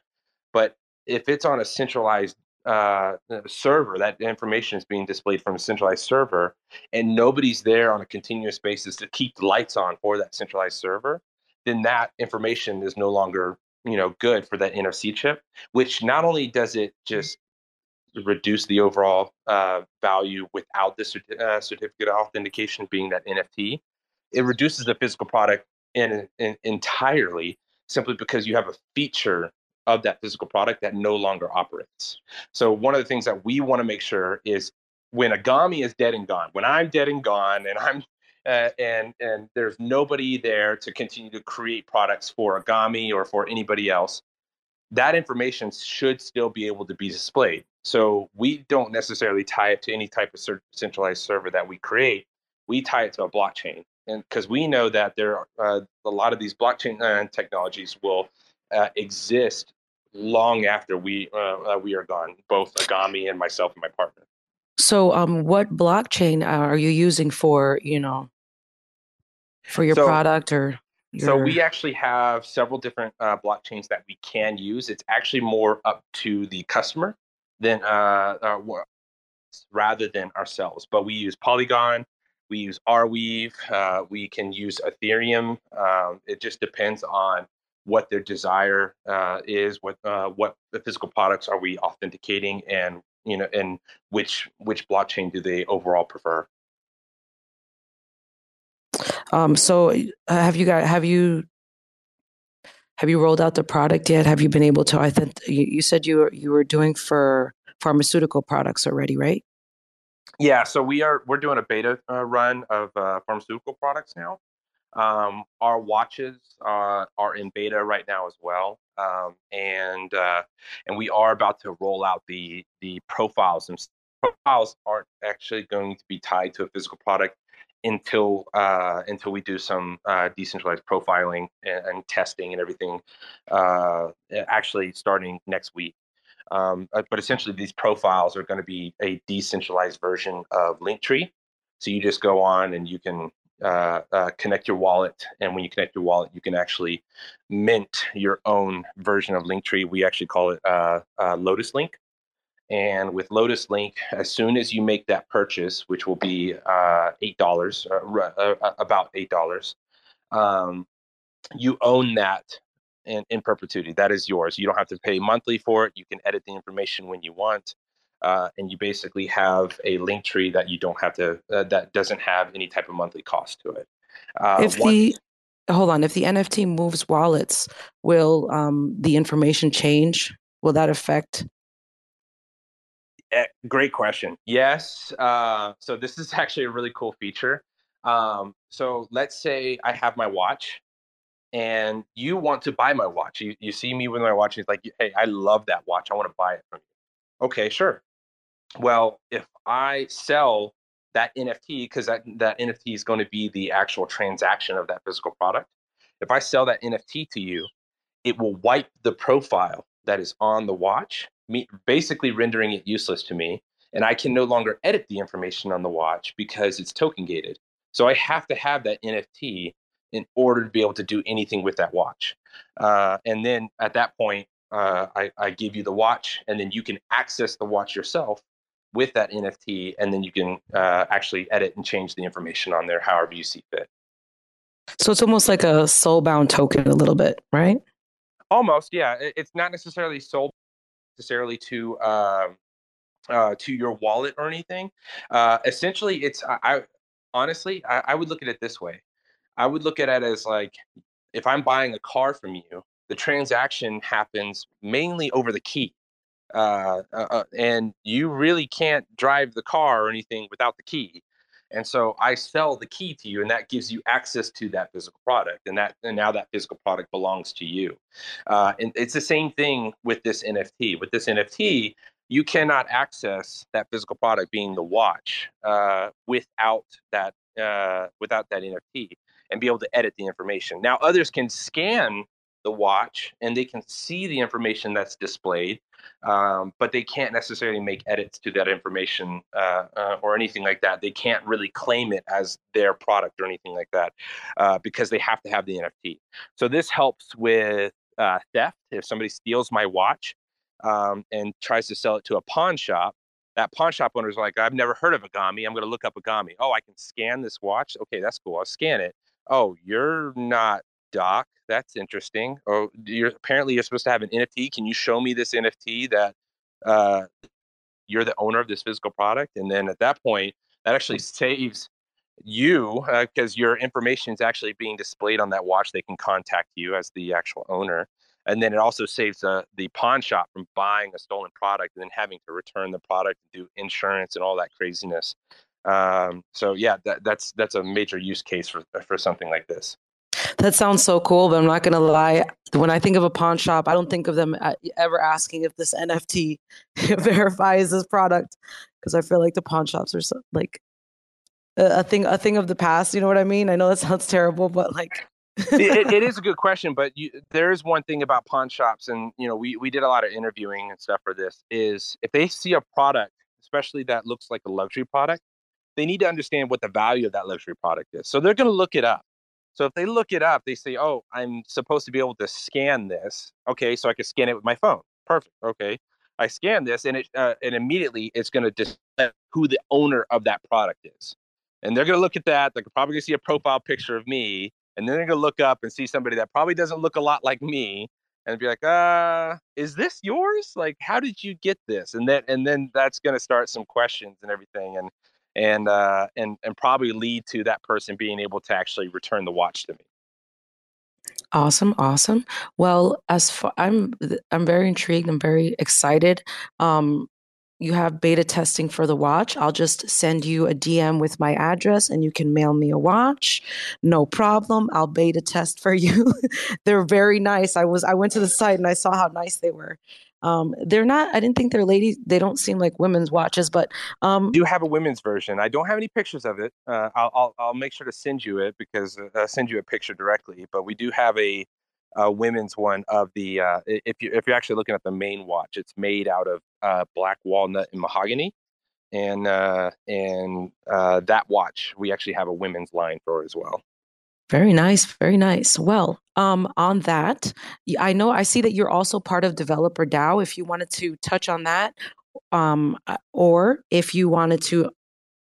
But if it's on a centralized uh, server, that information is being displayed from a centralized server, and nobody's there on a continuous basis to keep the lights on for that centralized server, then that information is no longer you know good for that NFC chip. Which not only does it just reduce the overall uh, value without the certi- uh, certificate of authentication being that NFT, it reduces the physical product in, in, entirely simply because you have a feature of that physical product that no longer operates. So one of the things that we want to make sure is when Agami is dead and gone, when I'm dead and gone, and I'm uh, and and there's nobody there to continue to create products for Agami or for anybody else, that information should still be able to be displayed. So we don't necessarily tie it to any type of centralized server that we create. We tie it to a blockchain, and because we know that there are uh, a lot of these blockchain uh, technologies will uh, exist long after we uh, uh, we are gone. Both Agami and myself and my partner. So, um, what blockchain are you using for you know for your so, product or? Your... So we actually have several different uh, blockchains that we can use. It's actually more up to the customer than uh, uh rather than ourselves. But we use Polygon, we use Arweave, uh, we can use Ethereum. Um, it just depends on what their desire uh, is, what uh, what the physical products are we authenticating, and you know, and which which blockchain do they overall prefer? Um, so, have you got have you have you rolled out the product yet? Have you been able to? I think you, you said you were you were doing for pharmaceutical products already, right? Yeah, so we are we're doing a beta uh, run of uh, pharmaceutical products now. Um, our watches uh, are in beta right now as well, um, and uh, and we are about to roll out the the profiles. And profiles aren't actually going to be tied to a physical product until uh, until we do some uh, decentralized profiling and, and, testing and everything. Uh, actually, starting next week. Um, uh, but essentially, these profiles are going to be a decentralized version of Linktree. So you just go on and you can uh, uh, connect your wallet, and when you connect your wallet, you can actually mint your own version of Linktree. We actually call it uh, uh, Lotus Link. And with Lotus Link, as soon as you make that purchase, which will be uh, eight dollars, about eight dollars, um, you own that in, in perpetuity. That is yours. You don't have to pay monthly for it. You can edit the information when you want. Uh, and you basically have a Linktree that you don't have to uh, that doesn't have any type of monthly cost to it. Uh, if one, the hold on, if the NFT moves wallets, will um, the information change? Will that affect? Eh, great question. Yes. Uh, so this is [LAUGHS] actually a really cool feature. Um, so let's say I have my watch and you want to buy my watch. You, you see me with my watch. And it's like, hey, I love that watch. I want to buy it from you. Okay, sure. Well, if I sell that NFT, because that, that NFT is going to be the actual transaction of that physical product, if I sell that NFT to you, it will wipe the profile that is on the watch, me, basically rendering it useless to me. And I can no longer edit the information on the watch because it's token gated. So I have to have that NFT in order to be able to do anything with that watch. Uh, and then at that point, uh, I, I, give you the watch, and then you can access the watch yourself with that NFT, and then you can uh, actually edit and change the information on there however you see fit. So it's almost like a soul-bound token, a little bit, right? Almost, yeah. It's not necessarily sold necessarily to um, uh, to your wallet or anything. Uh, essentially, it's I, I honestly I, I would look at it this way. I would look at it as like if I'm buying a car from you, the transaction happens mainly over the key. Uh, uh, uh, and you really can't drive the car or anything without the key. And so I sell the key to you, and that gives you access to that physical product, and that and now that physical product belongs to you. Uh, and it's the same thing with this NFT. With this NFT, you cannot access that physical product, being the watch, uh, without that uh, without that NFT and be able to edit the information. Now, others can scan the watch and they can see the information that's displayed, um, but they can't necessarily make edits to that information uh, uh, or anything like that. They can't really claim it as their product or anything like that uh, because they have to have the NFT. So this helps with uh, theft. If somebody steals my watch um, and tries to sell it to a pawn shop, that pawn shop owner is like, I've never heard of Agami. I'm going to look up Agami. Oh, I can scan this watch. Okay, that's cool. I'll scan it oh, you're not Doc. That's interesting. Oh, you're apparently you're supposed to have an NFT. Can you show me this NFT that uh, you're the owner of this physical product? And then at that point, that actually saves you because uh, your information is actually being displayed on that watch. They can contact you as the actual owner. And then it also saves uh, the pawn shop from buying a stolen product and then having to return the product and do insurance and all that craziness. Um, so yeah, that, that's that's a major use case for for something like this. That sounds so cool, but I'm not gonna lie. When I think of a pawn shop, I don't think of them uh, ever asking if this NFT [LAUGHS] verifies this product because I feel like the pawn shops are so, like a, thing a thing of the past. You know what I mean? I know that sounds terrible, but like. it, [LAUGHS] it is a good question, but you, there is one thing about pawn shops, and you know we we did a lot of interviewing and stuff for this. Is if they see a product, especially that looks like a luxury product, they need to understand what the value of that luxury product is. So they're going to look it up. So if they look it up, they say, "Oh, I'm supposed to be able to scan this." Okay, so I can scan it with my phone. Perfect. Okay, I scan this, and it uh, and immediately it's going to display who the owner of that product is, and they're going to look at that. They're probably going to see a profile picture of me, and then they're going to look up and see somebody that probably doesn't look a lot like me, and be like, "Uh, is this yours? Like, how did you get this?" And then and then that's going to start some questions and everything, and and uh, and and probably lead to that person being able to actually return the watch to me. Awesome, awesome. Well, as far I'm I'm very intrigued. I'm very excited. Um, you have beta testing for the watch. I'll just send you a DM with my address and you can mail me a watch. No problem. I'll beta test for [LAUGHS] you. They're very nice. I was I went to the site and I saw how nice they were. Um, they're not. I didn't think they're ladies. They don't seem like women's watches, but um, do have a women's version. I don't have any pictures of it. Uh, I'll, I'll, I'll make sure to send you it because uh, send you a picture directly. But we do have a a women's one of the uh, if you if you're actually looking at the main watch, it's made out of uh, black walnut and mahogany, and uh, and uh, that watch we actually have a women's line for as well. Very nice, very nice. Well, um, on that, I know I see that you're also part of Developer DAO. If you wanted to touch on that, um, uh, or if you wanted to,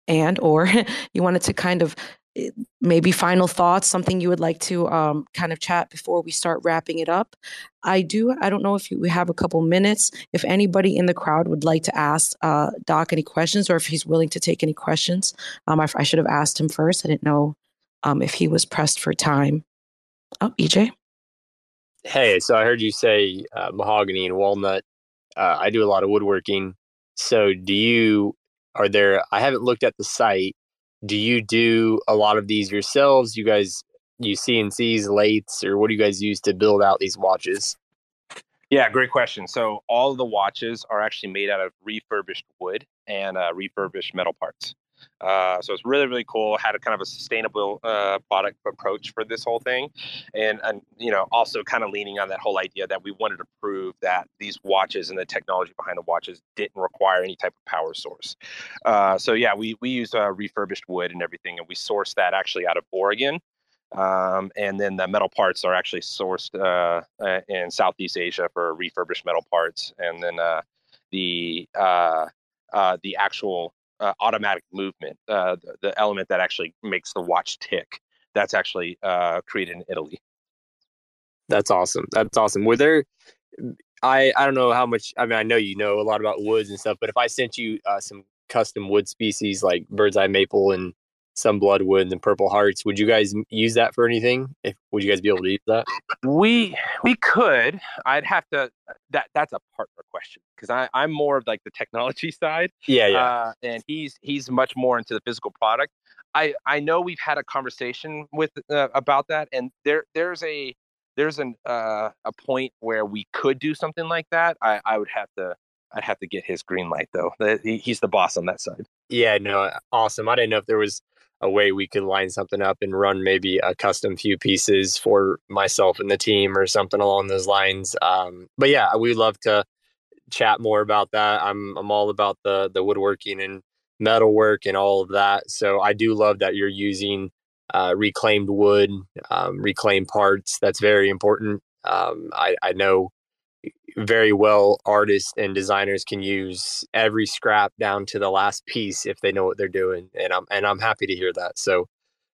and or [LAUGHS] you wanted to kind of eh, maybe final thoughts, something you would like to um, kind of chat before we start wrapping it up. I do. I don't know if you, we have a couple minutes. If anybody in the crowd would like to ask uh, Doc any questions, or if he's willing to take any questions, um, I, I should have asked him first. I didn't know um, if he was pressed for time. Oh, EJ. Hey, so I heard you say uh, mahogany and walnut. Uh, I do a lot of woodworking. So, do you, are there, I haven't looked at the site. Do you do a lot of these yourselves? You guys use CNCs, lathes, or what do you guys use to build out these watches? Yeah, great question. So, all of the watches are actually made out of refurbished wood and uh, refurbished metal parts. Uh, so it's really really cool. Had a kind of a sustainable uh, product approach for this whole thing, and and you know also kind of leaning on that whole idea that we wanted to prove that these watches and the technology behind the watches didn't require any type of power source. Uh, so yeah, we we use uh, refurbished wood and everything, and we source that actually out of Oregon. Um, and then the metal parts are actually sourced uh, uh, in Southeast Asia for refurbished metal parts, and then the the actual uh, automatic movement, uh, the, the, element that actually makes the watch tick. That's actually uh, created in Italy. That's awesome. That's awesome. Were there? I I don't know how much. I mean, I know you know a lot about woods and stuff, but if I sent you uh, some custom wood species like bird's eye maple and some bloodwood and purple hearts. Would you guys use that for anything? If would you guys be able to use that? We we could. I'd have to. That that's a partner question because I I'm more of like the technology side. Yeah, yeah. Uh, and he's he's much more into the physical product. I I know we've had a conversation with uh, about that, and there there's a there's an uh, a point where we could do something like that. I I would have to I'd have to get his green light though. He's the boss on that side. Yeah, no, awesome. I didn't know if there was a way we could line something up and run maybe a custom few pieces for myself and the team or something along those lines. Um, but yeah, we love to chat more about that. I'm I'm all about the the woodworking and metalwork and all of that. So I do love that you're using uh, reclaimed wood, um, reclaimed parts. That's very important. Um, I, I know very well artists and designers can use every scrap down to the last piece if they know what they're doing and i'm and i'm happy to hear that. So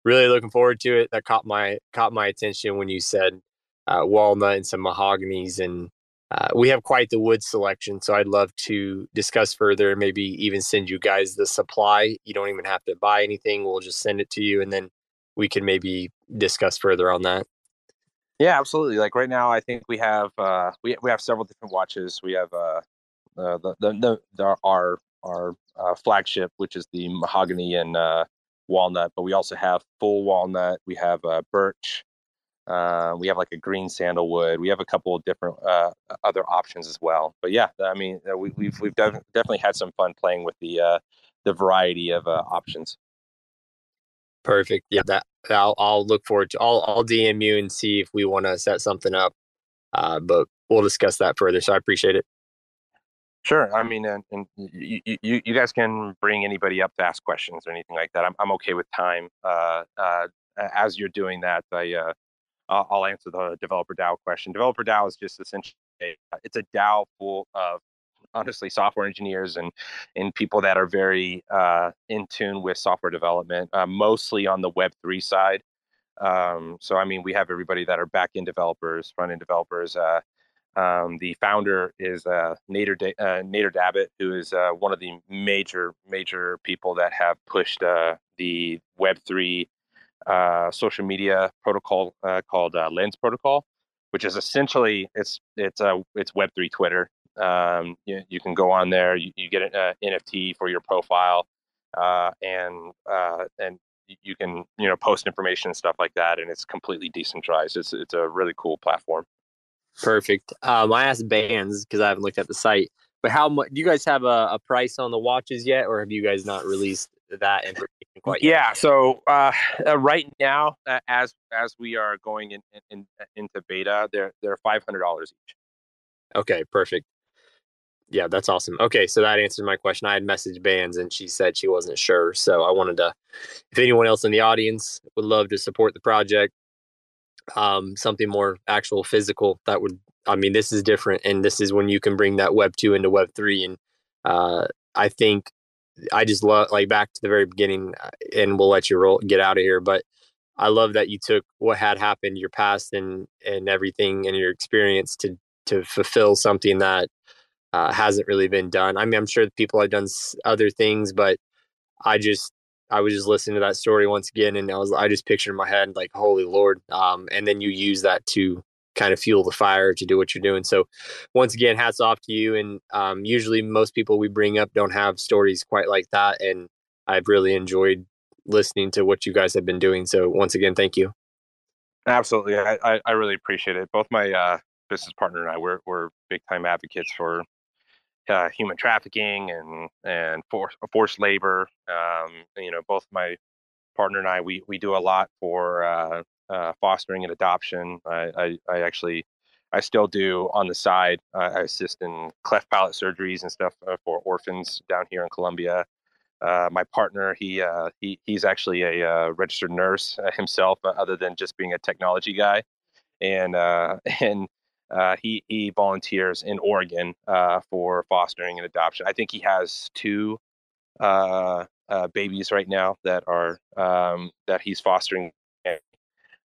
really looking forward to it. That caught my caught my attention when you said uh, walnut and some mahoganies and uh, we have quite the wood selection so i'd love to discuss further maybe even send you guys the supply. You don't even have to buy anything we'll just send it to you and then we can maybe discuss further on that yeah, absolutely. Like right now, I think we have uh, we we have several different watches. We have uh, uh the, the, the, the our our uh, flagship, which is the mahogany and uh, walnut, but we also have full walnut. We have uh, birch. Uh, we have like a green sandalwood. We have a couple of different uh, other options as well. But yeah, I mean, uh, we, we've we've def- definitely had some fun playing with the uh, the variety of uh, options. Perfect. Yeah, that I'll I'll look forward to. I'll I'll DM you and see if we want to set something up. Uh, but we'll discuss that further. So I appreciate it. Sure. I mean, and, and you, you, you guys can bring anybody up to ask questions or anything like that. I'm, I'm okay with time. Uh, uh, as you're doing that, I, uh, I'll answer the developer DAO question. Developer DAO is just essentially a, it's a DAO full of honestly software engineers and and people that are very uh, in tune with software development, uh, mostly on the Web three side. Um, so I mean, we have everybody that are back end developers, front end developers. Uh, um, the founder is uh, Nader da- uh, Nader Dabit, who is uh, one of the major major people that have pushed uh, the Web three social media protocol called Lens Protocol, which is essentially it's it's uh, it's Web three Twitter. Um, you, you, can go on there, you, you get an uh, NFT for your profile, uh, and uh, and you can you know post information and stuff like that, and it's completely decentralized. It's it's a really cool platform. Perfect. Um, I asked Bbandz because I haven't looked at the site, but how much do you guys have a, a, price on the watches yet, or have you guys not released that information quite yet? yeah. So uh, uh, right now, uh, as as we are going in, in, into beta, they're they're five hundred dollars each. Okay, perfect. Yeah, that's awesome. Okay, so that answers my question. I had messaged Bbandz and she said she wasn't sure. So I wanted to, if anyone else in the audience would love to support the project, um, something more actual physical, that would, I mean, this is different. And this is when you can bring that Web 2 into Web 3. And uh, I think I just love, like, back to the very beginning, uh, and we'll let you roll, get out of here. But I love that you took what had happened, your past and, and everything and your experience to, to fulfill something that uh, hasn't really been done. I mean, I'm sure people have done other things, but I just I was just listening to that story once again, and I was I just pictured in my head like, holy Lord! Um, and then you use that to kind of fuel the fire to do what you're doing. So, once again, hats off to you. And um, usually, most people we bring up don't have stories quite like that, and I've really enjoyed listening to what you guys have been doing. So, once again, thank you. Absolutely, I I, really appreciate it. Both my uh, business partner and I, we're we're big time advocates for uh, human trafficking and and forced forced labor. Um, you know, both my partner and I, we we do a lot for uh, uh, fostering and adoption. I, I, I actually I still do on the side. I assist in cleft palate surgeries and stuff uh, for orphans down here in Colombia. Uh, my partner, he uh, he he's actually a registered nurse himself, other than just being a technology guy, and [LAUGHS] and uh, he he volunteers in Oregon uh, for fostering and adoption. I think he has two uh, uh babies right now that are um, that he's fostering.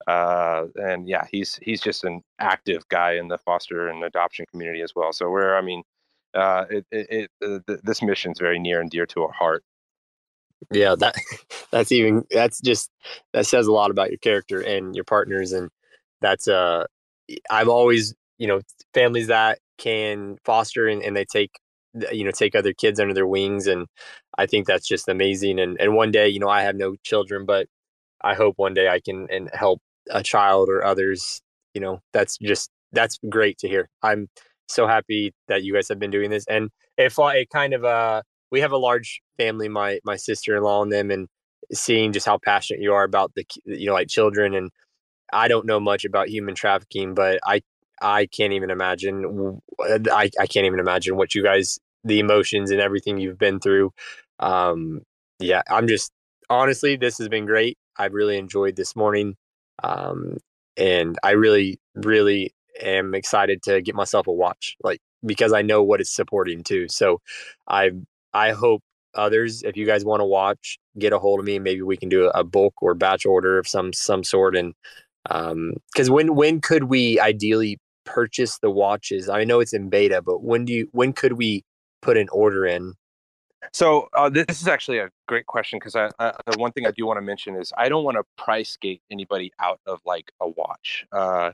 Uh, and yeah, he's he's just an active guy in the foster and adoption community as well. So we're, I mean, uh, it, it, it this mission is very near and dear to our heart. Yeah, that [LAUGHS] that's even that's just that says a lot about your character and your partners, and that's uh I've always you know families that can foster and, and they take you know take other kids under their wings and i think that's just amazing and and one day you know i have no children but i hope one day i can and help a child or others you know that's just that's great to hear. I'm so happy that you guys have been doing this and it, it kind of uh we have a large family my my sister-in-law and them and seeing just how passionate you are about the you know like children and I don't know much about human trafficking, but I I can't even imagine. I, I can't even imagine what you guys, the emotions and everything you've been through. Um, yeah, I'm just honestly, this has been great. I've really enjoyed this morning. Um, and I really, really am excited to get myself a watch, like because I know what it's supporting too. So I, I hope others, if you guys want to watch, get a hold of me. Maybe we can do a bulk or batch order of some some sort. And um, when when could we ideally purchase the watches? I know it's in beta, but when do you when could we put an order in? So uh, this is actually a great question because I, I, the one thing I do want to mention is I don't want to price gate anybody out of like a watch because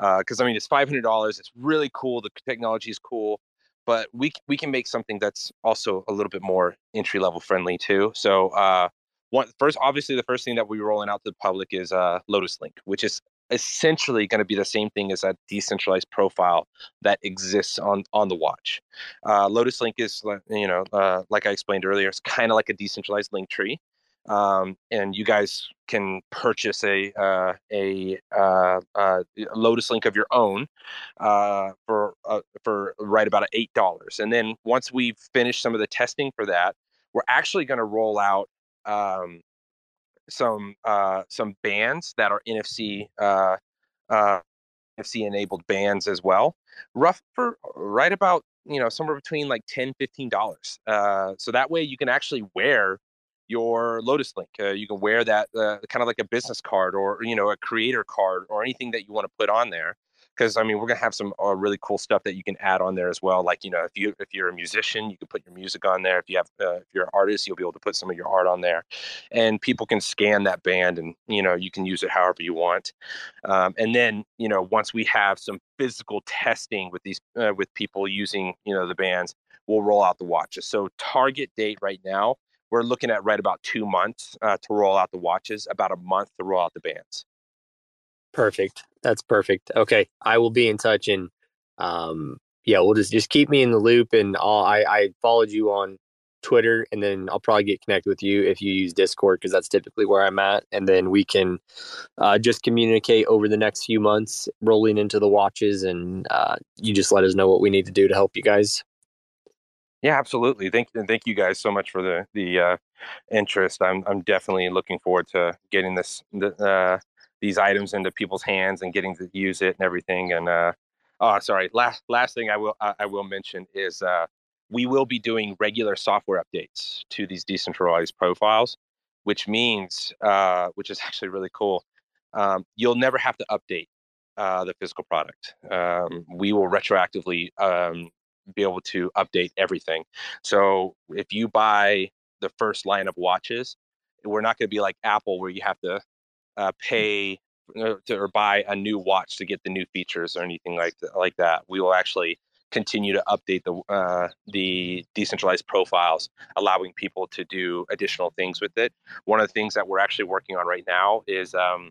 uh, uh, I mean it's five hundred dollars. It's really cool. The technology is cool, but we we can make something that's also a little bit more entry level friendly too. So uh, one first, obviously, the first thing that we're rolling out to the public is uh, Lotus Link, which is essentially going to be the same thing as that decentralized profile that exists on on the watch. Uh, Lotus Link is, you know, uh, like I explained earlier, it's kind of like a decentralized link tree, um, and you guys can purchase a uh, a, uh, uh, Lotus Link of your own uh, for for right about eight dollars. And then once we've finished some of the testing for that, we're actually going to roll out. Um, some uh, some bands that are NFC uh, uh, NFC enabled bands as well. Rough for right about you know somewhere between like 10 15 dollars uh, so that way you can actually wear your lotus link uh, you can wear that uh, kind of like a business card or you know a creator card or anything that you want to put on there because I mean we're gonna have some uh, really cool stuff that you can add on there as well. Like you know if you if you're a musician, you can put your music on there. If you have uh, if you're an artist, you'll be able to put some of your art on there, and people can scan that band and you know you can use it however you want. Um, and then you know once we have some physical testing with these uh, with people using you know the bands, we'll roll out the watches. So target date right now. We're looking at right about two months uh, to roll out the watches, about a month to roll out the bands. Perfect. That's perfect. Okay, I will be in touch and um, yeah, we'll just just keep me in the loop and I'll, I I followed you on Twitter, and then I'll probably get connected with you if you use Discord because that's typically where I'm at. And then we can uh, just communicate over the next few months, rolling into the watches, and uh, you just let us know what we need to do to help you guys. Yeah, absolutely. Thank and thank you guys so much for the the uh, interest. I'm I'm definitely looking forward to getting this the, uh, these items into people's hands and getting to use it and everything. And uh, oh, sorry. Last last thing I will I will mention is uh, we will be doing regular software updates to these decentralized profiles, which means uh, which is [LAUGHS] actually really cool. Um, you'll never have to update uh, the physical product. Um, we will retroactively um, be able to update everything. So if you buy the first line of watches, we're not going to be like Apple where you have to uh, pay uh, to, or buy a new watch to get the new features or anything like th- like that. We will actually continue to update the uh, the decentralized profiles, allowing people to do additional things with it. One of the things that we're actually working on right now is um,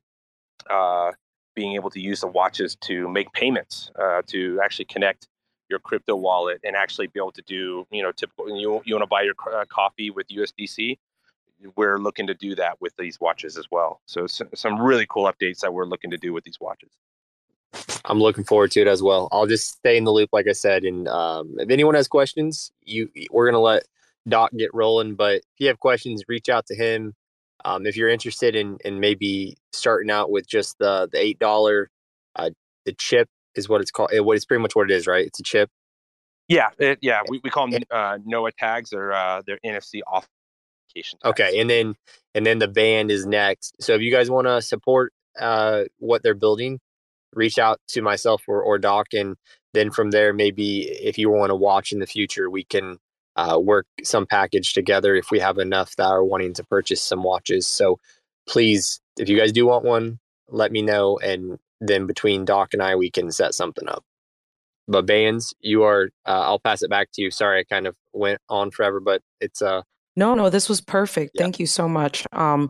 uh, being able to use the watches to make payments, uh, to actually connect your crypto wallet and actually be able to do, you know, typical, you, you want to buy your uh, coffee with USDC. We're looking to do that with these watches as well. So some really cool updates that we're looking to do with these watches. I'm looking forward to it as well. I'll just stay in the loop, like I said. And um, if anyone has questions, you we're gonna let Doc get rolling. But if you have questions, reach out to him. Um, if you're interested in in maybe starting out with just the the eight dollar uh, the chip is what it's called. What it's pretty much what it is, right? It's a chip. Yeah, it, yeah. We, we call them uh, NOAA tags. They're uh, they're NFC Tags. Okay, and then and then the band is next. So if you guys want to support uh, what they're building, reach out to myself or, or Doc, and then from there, maybe if you want to watch in the future, we can uh, work some package together if we have enough that are wanting to purchase some watches. So please, if you guys do want one, let me know, and then between Doc and I, we can set something up. But Bbandz, you are. Uh, I'll pass it back to you. Sorry, I kind of went on forever, but it's uh. No, no, this was perfect. Yeah. Thank you so much. Um,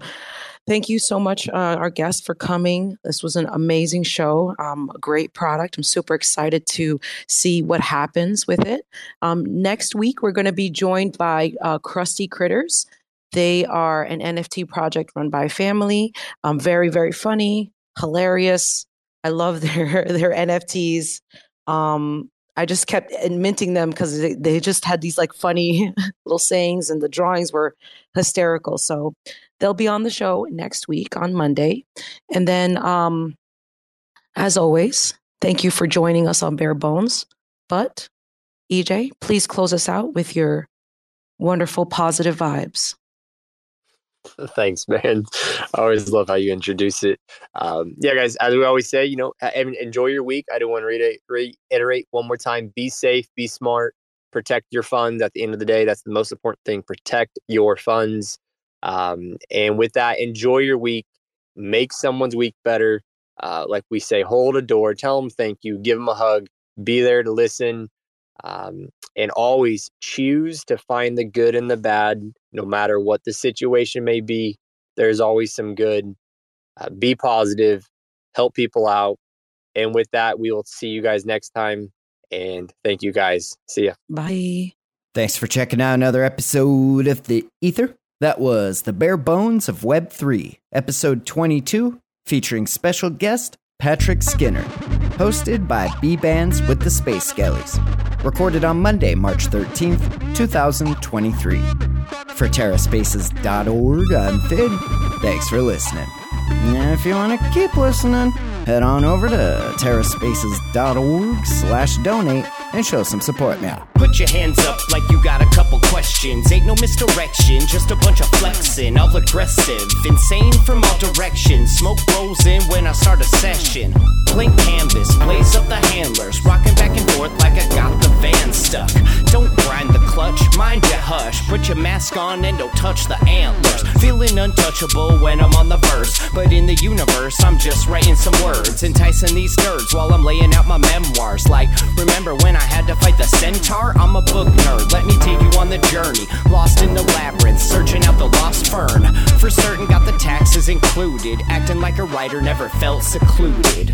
thank you so much, uh, our guest, for coming. This was an amazing show. Um, a great product. I'm super excited to see what happens with it. Um, next week, we're going to be joined by uh, Krusty Critters. They are an NFT project run by family. Um, very, very funny, hilarious. I love [LAUGHS] their their NFTs. Um, I just kept minting them because they, they just had these like funny [LAUGHS] little sayings, and the drawings were hysterical. So they'll be on the show next week on Monday, and then um, as always, thank you for joining us on Bare Bones. But EJ, please close us out with your wonderful positive vibes. [LAUGHS] Thanks, man. I always love how you introduce it. Um, yeah, guys, as we always say, you know, enjoy your week. I do want to reiterate one more time be safe, be smart, protect your funds. At the end of the day, that's the most important thing. Protect your funds. Um, and with that, enjoy your week, make someone's week better. Uh, like we say, hold a door, tell them thank you, give them a hug, be there to listen. Um, and always choose to find the good and the bad, no matter what the situation may be. There's always some good. Uh, be positive, help people out. And with that, we will see you guys next time. And thank you guys. See ya. Bye. Thanks for checking out another episode of The Ether. That was The Bare Bones of Web3, episode 22, featuring special guest Patrick Skinner. Hosted by Bbandz with the Space Skellies recorded on Monday, March 13th, 2023. For TerraSpaces.org, I'm Finn. Thanks for listening. If you want to keep listening, head on over to terraspaces.org slash donate and show some support now. Put your hands up like you got a couple questions. Ain't no misdirection, just a bunch of flexing. All aggressive, insane from all directions. Smoke rolls in when I start a session. Blank canvas, blaze up the handlers. Rocking back and forth like I got the van stuck. Don't grind the clutch, mind your hush. Put your mask on and don't touch the antlers. Feeling untouchable when I'm on the verse. But in the universe, I'm just writing some words. Enticing these nerds while I'm laying out my memoirs. Like, remember when I had to fight the centaur? I'm a book nerd, let me take you on the journey. Lost in the labyrinth, searching out the lost fern. For certain, got the taxes included. Acting like a writer never felt secluded.